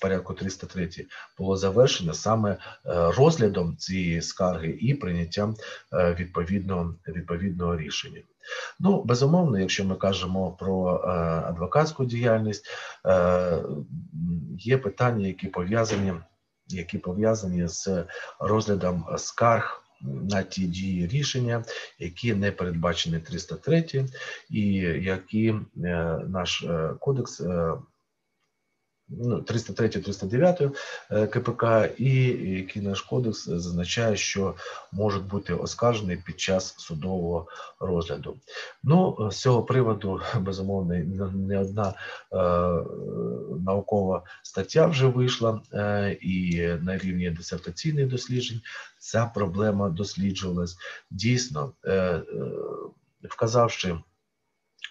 порядку 303 було завершено саме розглядом цієї скарги і прийняттям відповідного відповідного рішення. Ну, безумовно, якщо ми кажемо про адвокатську діяльність, є питання, які пов'язані, які пов'язані з розглядом скарг на ті дії рішення, які не передбачені 303, і які е, наш е, кодекс. Е, Ну, 303 309 е, КПК, і який наш кодекс зазначає, що можуть бути оскаржені під час судового розгляду. Ну, з цього приводу, (laughs) безумовно, не одна е, наукова стаття вже вийшла, е, і на рівні дисертаційних досліджень ця проблема досліджувалась. Дійсно, е, е, вказавши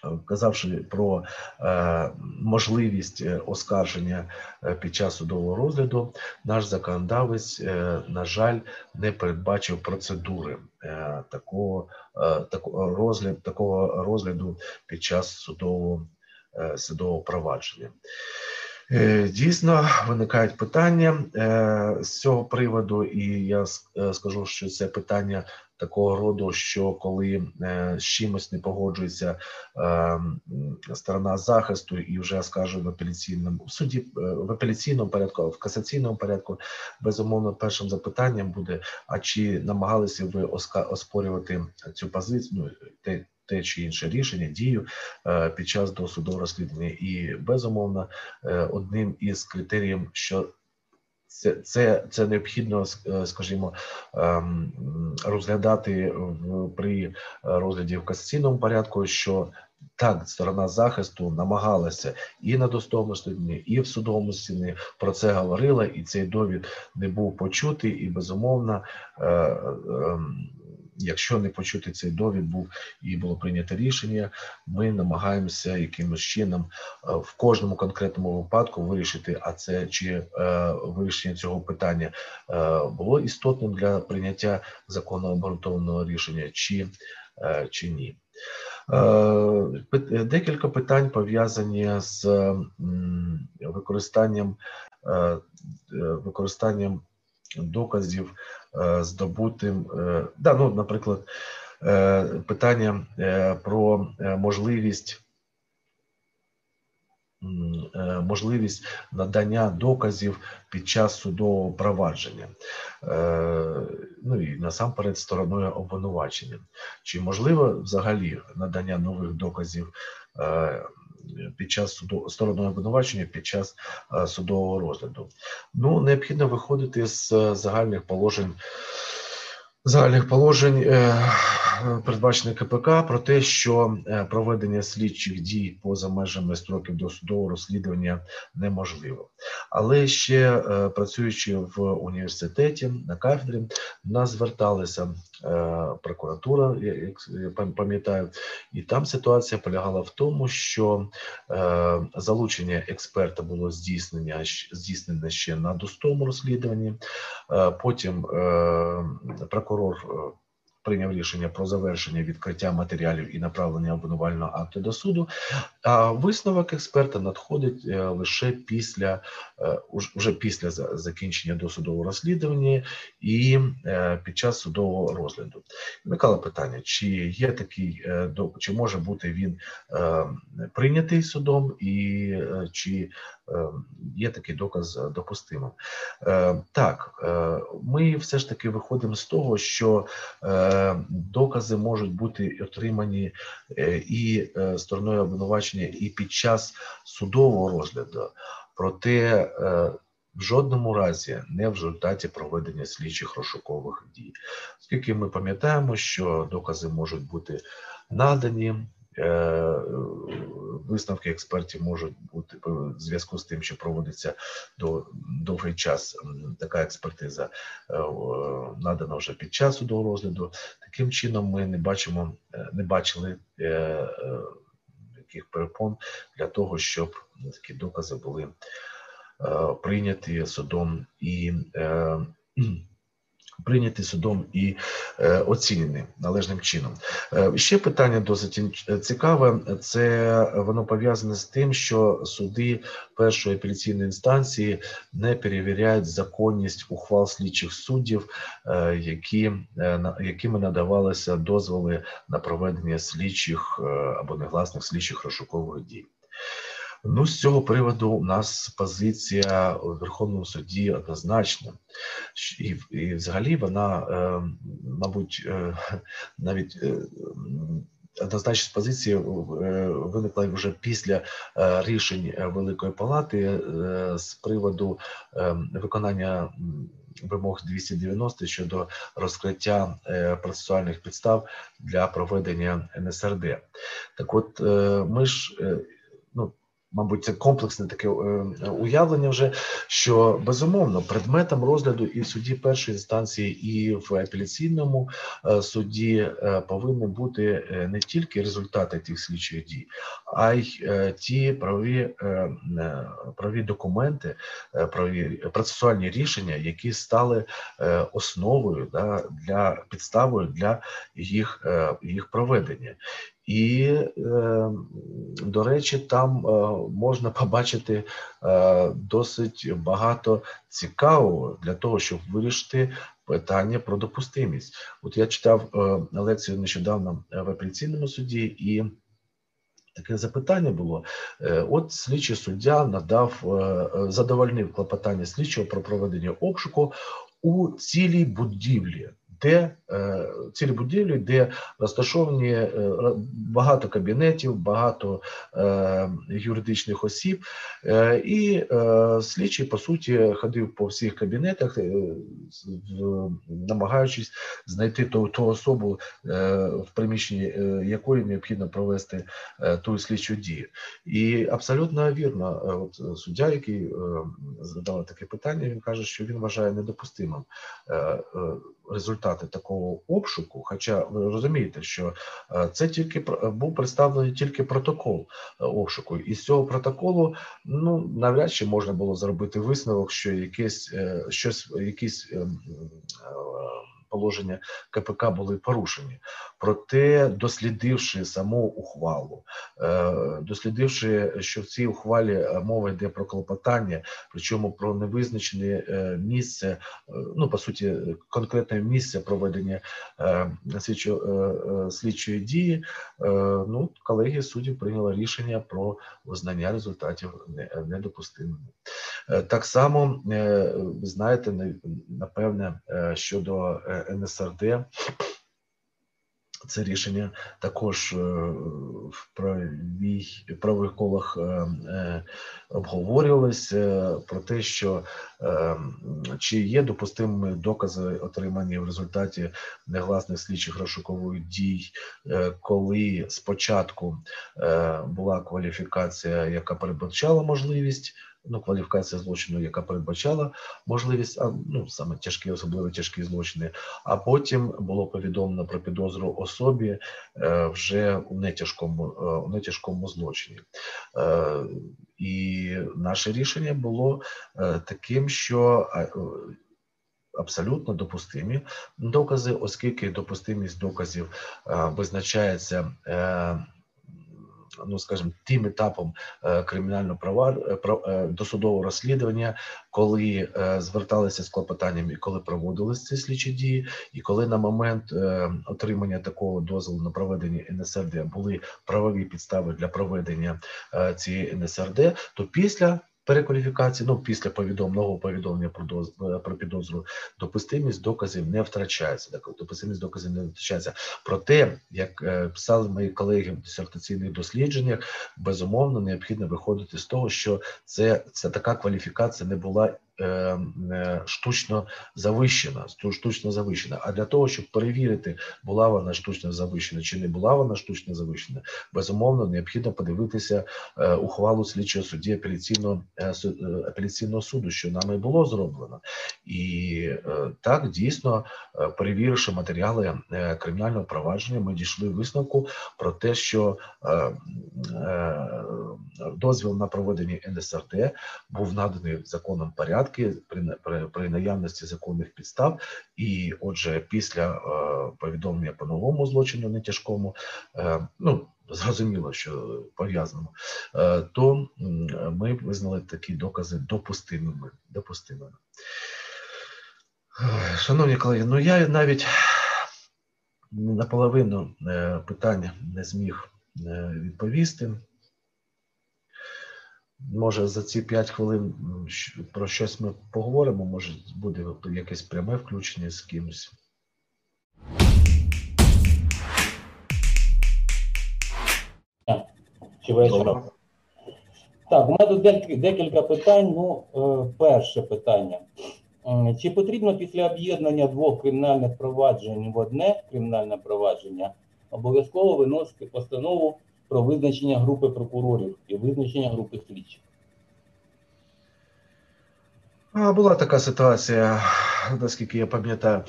вказавши про е, можливість е, оскарження е, під час судового розгляду, наш законодавець, на жаль, не передбачив процедури такого, такого розгляд, такого розгляду під час судового, судового провадження. Дійсно, виникають питання з цього приводу, і я скажу, що це питання такого роду, що коли е, з чимось не погоджується е, сторона захисту і вже скаже в апеляційному суді, е, в апеляційному порядку, в касаційному порядку, безумовно, першим запитанням буде: а чи намагалися ви оспорювати цю позицію, ну, те, те чи інше рішення, дію під час досудового розслідування, і безумовно одним із критеріїв, що це, це, це необхідно, е, скажімо, ем, розглядати при е, розгляді в касаційному порядку, що так сторона захисту намагалася і на достовому розслідуванні, і в судовому стіні про це говорила, і цей довід не був почутий, і безумовно. е, ем, Якщо не почути цей довід, був і було прийнято рішення, ми намагаємося якимось чином е, в кожному конкретному випадку вирішити, а це чи е, вирішення цього питання е, було істотним для прийняття законно обґрунтованого рішення, чи, чи ні. Декілька питань пов'язані з використанням використанням доказів, е, здобутим. е, Да, ну, наприклад, е, питання про можливість можливість надання доказів під час судового провадження, ну і насамперед стороною обвинувачення. Чи можливо взагалі надання нових доказів під час суду стороною обвинувачення під час е, судового розгляду? Ну, необхідно виходити з е, загальних положень. Загальних положень е, передбачених КПК про те, що е, проведення слідчих дій поза межами строків досудового розслідування неможливо. Але ще е, працюючи в університеті на кафедрі, нас зверталася е, прокуратура, як пам'ятаю, і там ситуація полягала в тому, що залучення експерта було здійснення здійснене ще на достовому розслідуванні. Потім е, прокурор е, прийняв рішення про завершення відкриття матеріалів і направлення обвинувального акту до суду. А висновок експерта надходить е, лише після е, вже після закінчення досудового розслідування і під час судового розгляду. Виникало питання, чи є такий чи може бути він прийнятий судом, і чи є такий доказ е, допустимим. Е, Так, е, ми все ж таки виходимо з того, що е, докази можуть бути отримані е, і е, стороною обвинувачення, і під час судового розгляду. Проте е, в жодному разі не в результаті проведення слідчих розшукових дій, оскільки ми пам'ятаємо, що докази можуть бути надані. Е, Висновки експертів можуть бути в зв'язку з тим, що проводиться до довгий час така експертиза е, надана вже під час судового розгляду. Таким чином, ми не бачимо, е, не бачили яких перепон для того, щоб такі докази були прийняті судом і прийняті судом і е, оцінені належним чином. Е, ще питання досить цікаве. Це воно пов'язане з тим, що суди першої апеляційної інстанції не перевіряють законність ухвал слідчих суддів, е, які е, якими надавалися дозволи на проведення слідчих е, або негласних слідчих розшукових дій. Ну, з цього приводу у нас позиція у Верховному суді однозначна, і, і взагалі вона, е, мабуть, е, навіть е, однозначність позиції виникла вже після рішень Великої Палати з приводу виконання. Вимог 290 щодо розкриття процесуальних підстав для проведення НСРД. Так, от ми ж ну мабуть, це комплексне таке е, уявлення, вже що безумовно предметом розгляду і в суді першої інстанції, і в апеляційному е, суді е, повинні бути не тільки результати тих слідчих дій, а й ті праві праві документи, праві процесуальні рішення, які стали основою да, для підставою для їх, їх проведення. І, е, до речі, там е, можна побачити е, досить багато цікавого для того, щоб вирішити питання про допустимість. От я читав лекцію нещодавно в апеляційному суді і. Таке запитання було: от слідчий суддя надав задовольнив клопотання слідчого про проведення обшуку у цілій будівлі де е, цілі будівлі, де розташовані е, багато кабінетів, багато е, юридичних осіб, і слідчий по суті ходив по всіх кабінетах, намагаючись знайти ту, ту особу, в приміщенні якої необхідно провести ту слідчу дію. І абсолютно вірно, от суддя, який задав таке питання, він каже, що він вважає недопустимим результати такого обшуку. Хоча ви розумієте, що е, це тільки був представлений тільки протокол е, обшуку, і з цього протоколу ну навряд чи можна було зробити висновок, що якесь е, щось, якісь ем, положення КПК були порушені. Проте, дослідивши саму ухвалу, е, дослідивши, що в цій ухвалі е, мова йде про клопотання, причому про невизначене е, місце, ну по суті, конкретне місце проведення слідчої дії, ну колеги суддів прийняли рішення про визнання результатів недопустимими. Так само ви знаєте, напевне, щодо НСРД. Це рішення також е, в правій правих колах е, е, обговорювалося про те, що чи є допустимими докази, отримані в результаті негласних слідчих розшукових дій, коли спочатку була кваліфікація, яка передбачала можливість ну, кваліфікація злочину, яка передбачала можливість, а ну саме тяжкі, особливо тяжкі злочини. А потім було повідомлено про підозру особі е, вже у нетяжкому е, у нетяжкому злочині. Е, і наше рішення було таким, що Абсолютно допустимі докази, оскільки допустимість доказів визначається ну скажімо, тим етапом е, кримінального права е, е, досудового розслідування, коли зверталися з клопотанням і коли проводилися ці слідчі дії, і коли на момент отримання такого дозволу на проведення НСРД були правові підстави для проведення цієї НСРД, то після перекваліфікації, ну після повідомленого повідомлення про доз, е, про підозру, допустимість доказів не втрачається. Допустимість доказів не втрачається. Проте, як е, писали мої колеги в дисертаційних дослідженнях, безумовно необхідно виходити з того, що це, це така кваліфікація не була штучно завищена, штучно завищена. А для того, щоб перевірити, була вона штучно завищена чи не була вона штучно завищена, безумовно необхідно подивитися е, ухвалу слідчого судді апеляційного е, е, апеляційного суду, що нами було зроблено, і е, так дійсно, е, перевіривши матеріали е, кримінального провадження, ми дійшли висновку про те, що е, е, дозвіл на проведення НСРД був наданий в законному порядку при, при, при наявності законних підстав, і отже, після е, повідомлення по новому злочину не тяжкому, е, ну зрозуміло, що пов'язано, е, то ми визнали такі докази допустимими. допустимими. Шановні колеги, ну я навіть наполовину е, питання не зміг е, відповісти. Може, за ці 5 хвилин про щось ми поговоримо, може буде якесь пряме включення з кимось. Чи вечора? Так, у мене тут декілька питань. Ну, е, перше питання. Чи потрібно після об'єднання двох кримінальних проваджень в одне кримінальне провадження обов'язково виносити постанову про визначення групи прокурорів і визначення групи слідчих? Була така ситуація, наскільки я пам'ятаю.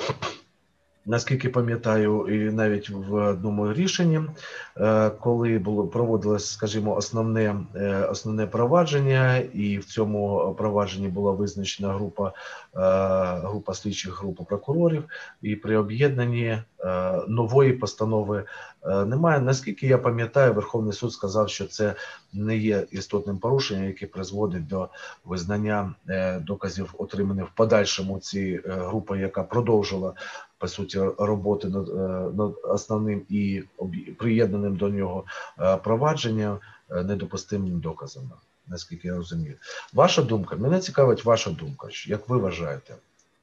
Наскільки пам'ятаю, і навіть в одному рішенні, е, коли було проводилось, скажімо, основне, е, основне провадження, і в цьому провадженні була визначена група, е, група слідчих група прокурорів, і при об'єднанні нової постанови немає. Наскільки я пам'ятаю, Верховний суд сказав, що це не є істотним порушенням, яке призводить до визнання доказів, отриманих в подальшому ці групи, яка продовжила по суті роботи над, е, над основним і приєднаним до нього е, провадженням недопустимим недопустимими доказами, наскільки я розумію. Ваша думка, мене цікавить ваша думка. Як ви вважаєте?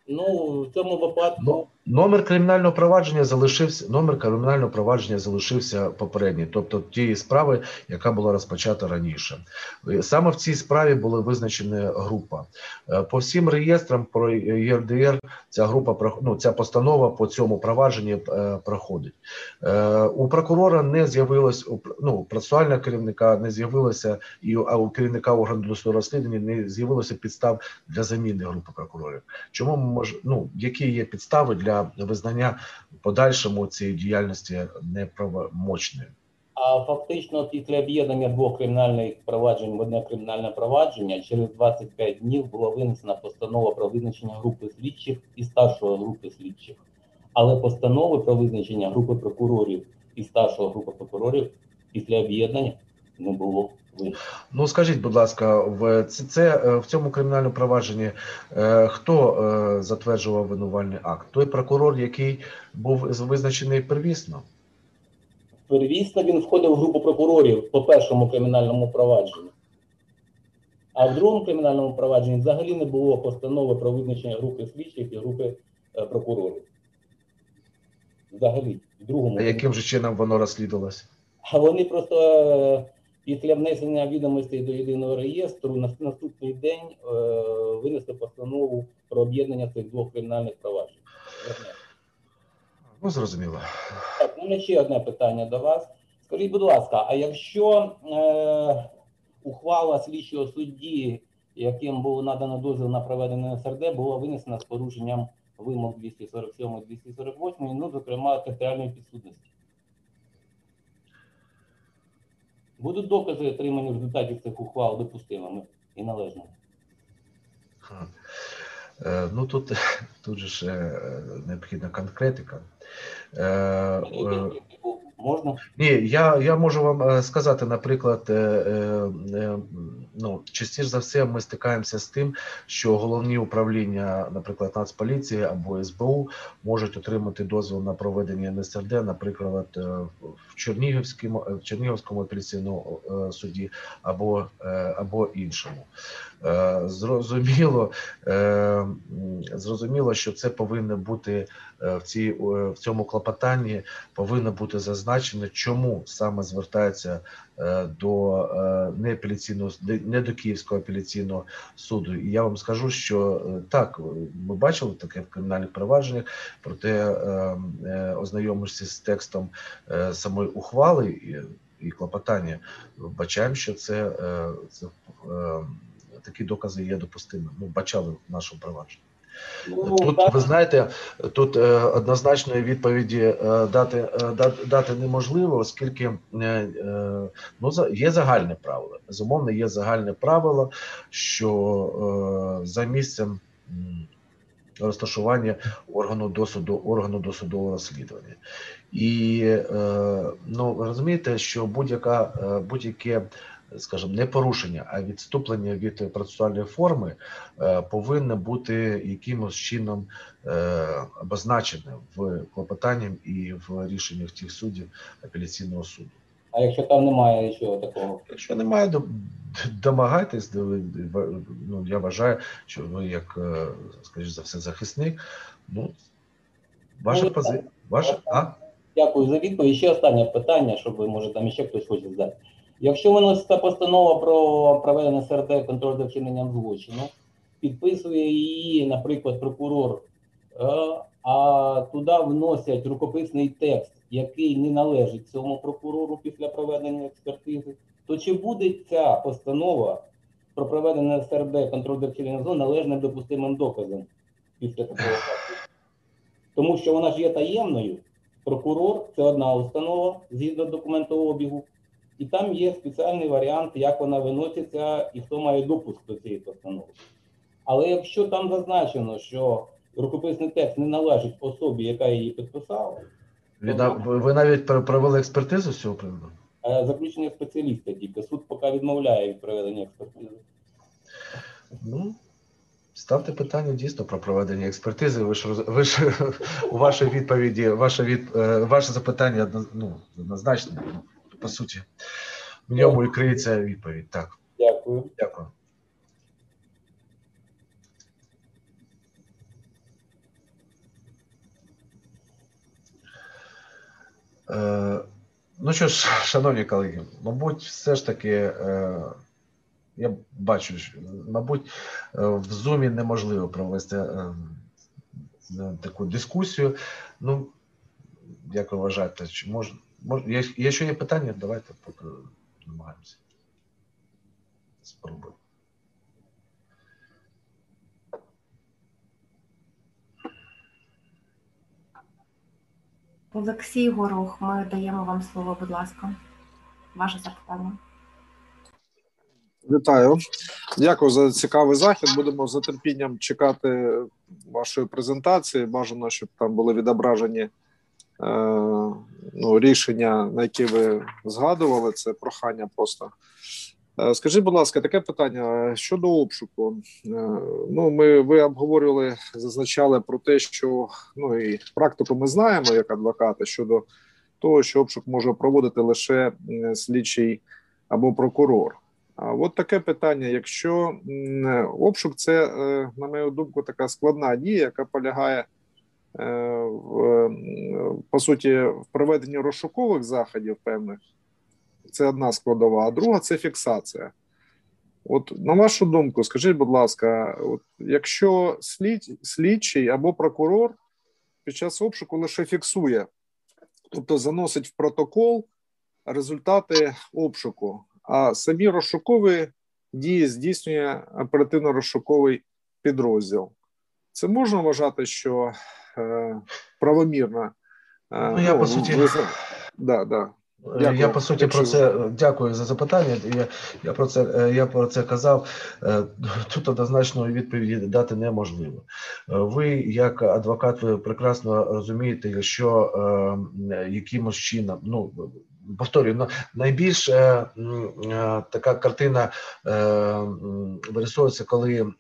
Ну, в цьому випадку Ну, номер кримінального провадження залишився. Номер кримінального провадження залишився попередній, тобто тієї справи, яка була розпочата раніше. Е, Саме в цій справі була визначена група. Е, По всім реєстрам про ЄРДР ця група ну, ця постанова по цьому провадженні е, проходить. У прокурора не з'явилось у ну, процесуального керівника не з'явилося, і у- а у керівника органу досудового розслідування не з'явилося підстав для заміни групи прокурорів. Чому мож... ну, які є підстави для визнання подальшому цієї діяльності неправомочною? А фактично, після об'єднання двох кримінальних проваджень в одне кримінальне провадження через 25 днів була винесена постанова про визначення групи слідчих і старшої групи слідчих. Але постанови про визначення групи прокурорів і старшої групи прокурорів після об'єднання не було. Ну скажіть, будь ласка, в це, це е, в цьому кримінальному провадженні е, хто е, затверджував винувальний акт? Той прокурор, який був визначений первісно? Первісно він входив в групу прокурорів по першому кримінальному провадженню. А в другому кримінальному провадженні взагалі не було постанови про визначення групи слідчих і групи прокурорів. Взагалі, в другому. А яким же чином воно розслідувалося? А вони просто після внесення відомостей до єдиного реєстру на наступний день е, винесли постанову про об'єднання цих двох кримінальних проваджень. Ну зрозуміло. Так, у мене ще одне питання до вас. Скажіть, будь ласка, а якщо е, ухвала слідчого судді, яким було надано дозвіл на проведення СРД, була винесена з порушенням вимог 247 248, ну, зокрема, територіальної підсудності? Будуть докази, отримані в результаті цих ухвал допустимими і належними? Е, Ну тут, (laughs) тут же ж е, необхідна конкретика. Можна? Ні, я, я можу вам е, сказати, наприклад, е, е, е, ну, частіше за все ми стикаємося з тим, що головні управління, наприклад, Нацполіції або СБУ можуть отримати дозвіл на проведення НСРД, наприклад, в Чернігівському, в Чернігівському апеляційному суді або, або іншому. Е, Зрозуміло, е, зрозуміло, що це повинно бути е, в цій в цьому клопотанні повинно бути зазначено, чому саме звертається до не апеляційного не- до Київського апеляційного суду. І я вам скажу, що так ми бачили таке в кримінальних провадженнях, проте ознайомишся з текстом самої ухвали і, клопотання, бачаємо, що це, це такі докази є допустимими. Ми бачали в нашому провадженні. Ну, Тут ви знаєте, тут е, однозначної відповіді е, дати, е, дати, неможливо, оскільки ну, є загальне правило. Безумовно, є загальне правило, що за місцем розташування органу досуду, органу досудового розслідування. І ну, розумієте, що будь-яка будь-яке, скажімо, не порушення, а відступлення від процесуальної форми е, повинне бути якимось чином е, обозначене в клопотанні і в рішеннях тих суддів апеляційного суду. а якщо там немає нічого такого? Якщо немає, домагайтесь, ну, я вважаю, що ви як, е, скоріш за все, захисник, ну, ваша позиція, ваша, а? Дякую за відповідь. Ще останнє питання, щоб може там ще хтось хоче задати. Якщо виноситься постанова про проведення СРТ контроль за вчиненням злочину, підписує її, наприклад, прокурор, е, а туди вносять рукописний текст, який не належить цьому прокурору після проведення експертизи, то чи буде ця постанова про проведення СРД контроль за вчиненням злочину належним допустимим доказом після такого факту? Тому що вона ж є таємною. Прокурор це одна установа згідно документообігу, і там є спеціальний варіант, як вона виноситься і хто має допуск до цієї постанови. Але якщо там зазначено, що рукописний текст не належить особі, яка її підписала, Ви, на- ви навіть провели експертизу з цього приводу? е, заключення спеціаліста тільки суд поки відмовляє від проведення експертизи. Ну, ставте питання дійсно про проведення експертизи. Ви ж, ви ж (laughs) у вашій відповіді, ваше, від, е, ваше запитання ну, однозначно, ну, по суті, в ньому і криється відповідь. Так, Дякую. дякую. Е, Ну що ж, (laughs) шановні колеги, мабуть, все ж таки, е, я бачу, мабуть, е, в Зумі неможливо провести таку дискусію. Ну, як ви вважаєте, чи можна? Мож, є, є ще є питання? Давайте поки намагаємося. Спробуємо. Олексій Горох, ми даємо вам слово, будь ласка. Ваше запитання. Вітаю. Дякую за цікавий захід. Будемо з нетерпінням чекати вашої презентації. Бажано, щоб там були відображені ну, рішення, на які ви згадували. Це прохання просто. Е, Скажіть, будь ласка, таке питання щодо обшуку. Е, Ну, ми ви обговорювали, зазначали про те, що ну і практику ми знаємо як адвокати щодо того, що обшук може проводити лише слідчий або прокурор. А от таке питання: якщо обшук, це, е, на мою думку, така складна дія, яка полягає е, по суті в проведенні розшукових заходів певних, це одна складова, а друга це фіксація. От на вашу думку, скажіть, будь ласка, от якщо слід, слідчий або прокурор під час обшуку лише фіксує, тобто заносить в протокол результати обшуку, а самі розшукові дії здійснює оперативно-розшуковий підрозділ. Це можна вважати, що е, Ну, я Ну, я, по суті, ви- да, да. Дякую. Я по суті про це дякую за запитання. Я, я про це е, я про це казав. Е, Тут однозначної відповіді дати неможливо. Е, Ви, як адвокат, ви прекрасно розумієте, якщо е, якимось чином, ну повторюю, на- найбільш е, е, така картина е, вирисовується, коли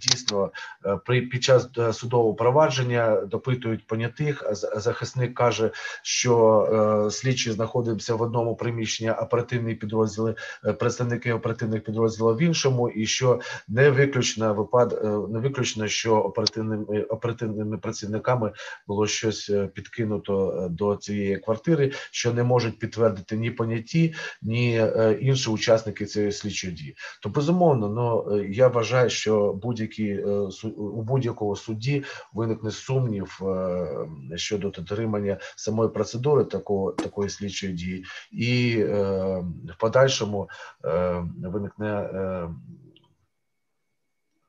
дійсно при під час судового провадження допитують понятих, а захисник каже, що слідчі знаходяться в одному приміщенні, оперативні підрозділи, представники оперативних підрозділів в іншому, і що не виключно випад, не виключно, що оперативними оперативними працівниками було щось підкинуто до цієї квартири, що не можуть підтвердити ні поняті, ні е, інші учасники цієї слідчої дії. То безумовно, ну е, я вважаю, що будь-які е, у будь-якого судді виникне сумнів е, щодо дотримання самої процедури такого такої слідчої дії, і в подальшому виникне.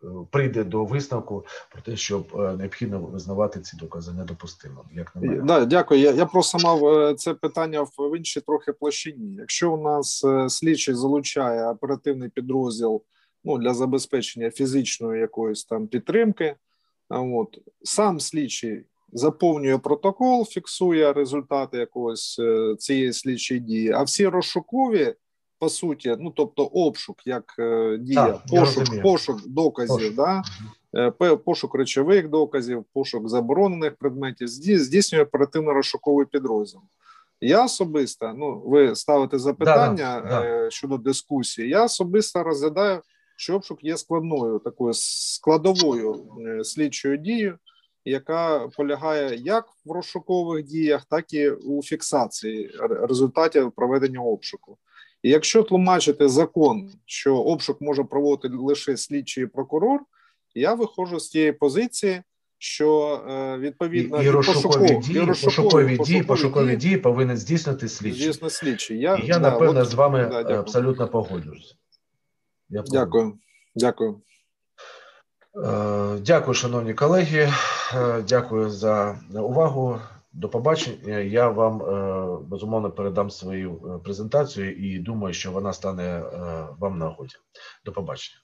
Е, Прийде до висновку про те, що е, необхідно визнавати ці докази недопустимими, як на мене. Да, дякую. Я, я просто мав е, це питання в іншій трохи площині. Якщо у нас е, слідчий залучає оперативний підрозділ ну, для забезпечення фізичної якоїсь там підтримки, от сам слідчий заповнює протокол, фіксує результати якогось е, цієї слідчої дії, а всі розшукові. По суті, ну тобто обшук, як е, дія, Так, пошук, пошук доказів, Пошук. да Е, пошук речових доказів, пошук заборонених предметів зді- здійснює оперативно-розшуковий підрозділ. Я особисто, ну ви ставите запитання Да, да, е, щодо дискусії. Я особисто розглядаю, що обшук є складною такою складовою е, слідчою дією, яка полягає як в розшукових діях, так і у фіксації результатів проведення обшуку. І якщо тлумачити закон, що обшук може проводити лише слідчий і прокурор, я виходжу з тієї позиції, що е, І, і розшукові дії, і пошукові дії, пошукові дії, повинен здійснити слідчий. звісно, слідчий. Я, І я да, напевно от- з вами да, е, дякую. абсолютно погоджуюсь. Я. Дякую. Дякую. Е, Дякую, шановні колеги. Дякую за увагу. До побачення. Я вам е, безумовно передам свою е, презентацію і думаю, що вона стане е, вам на нагоді. До побачення.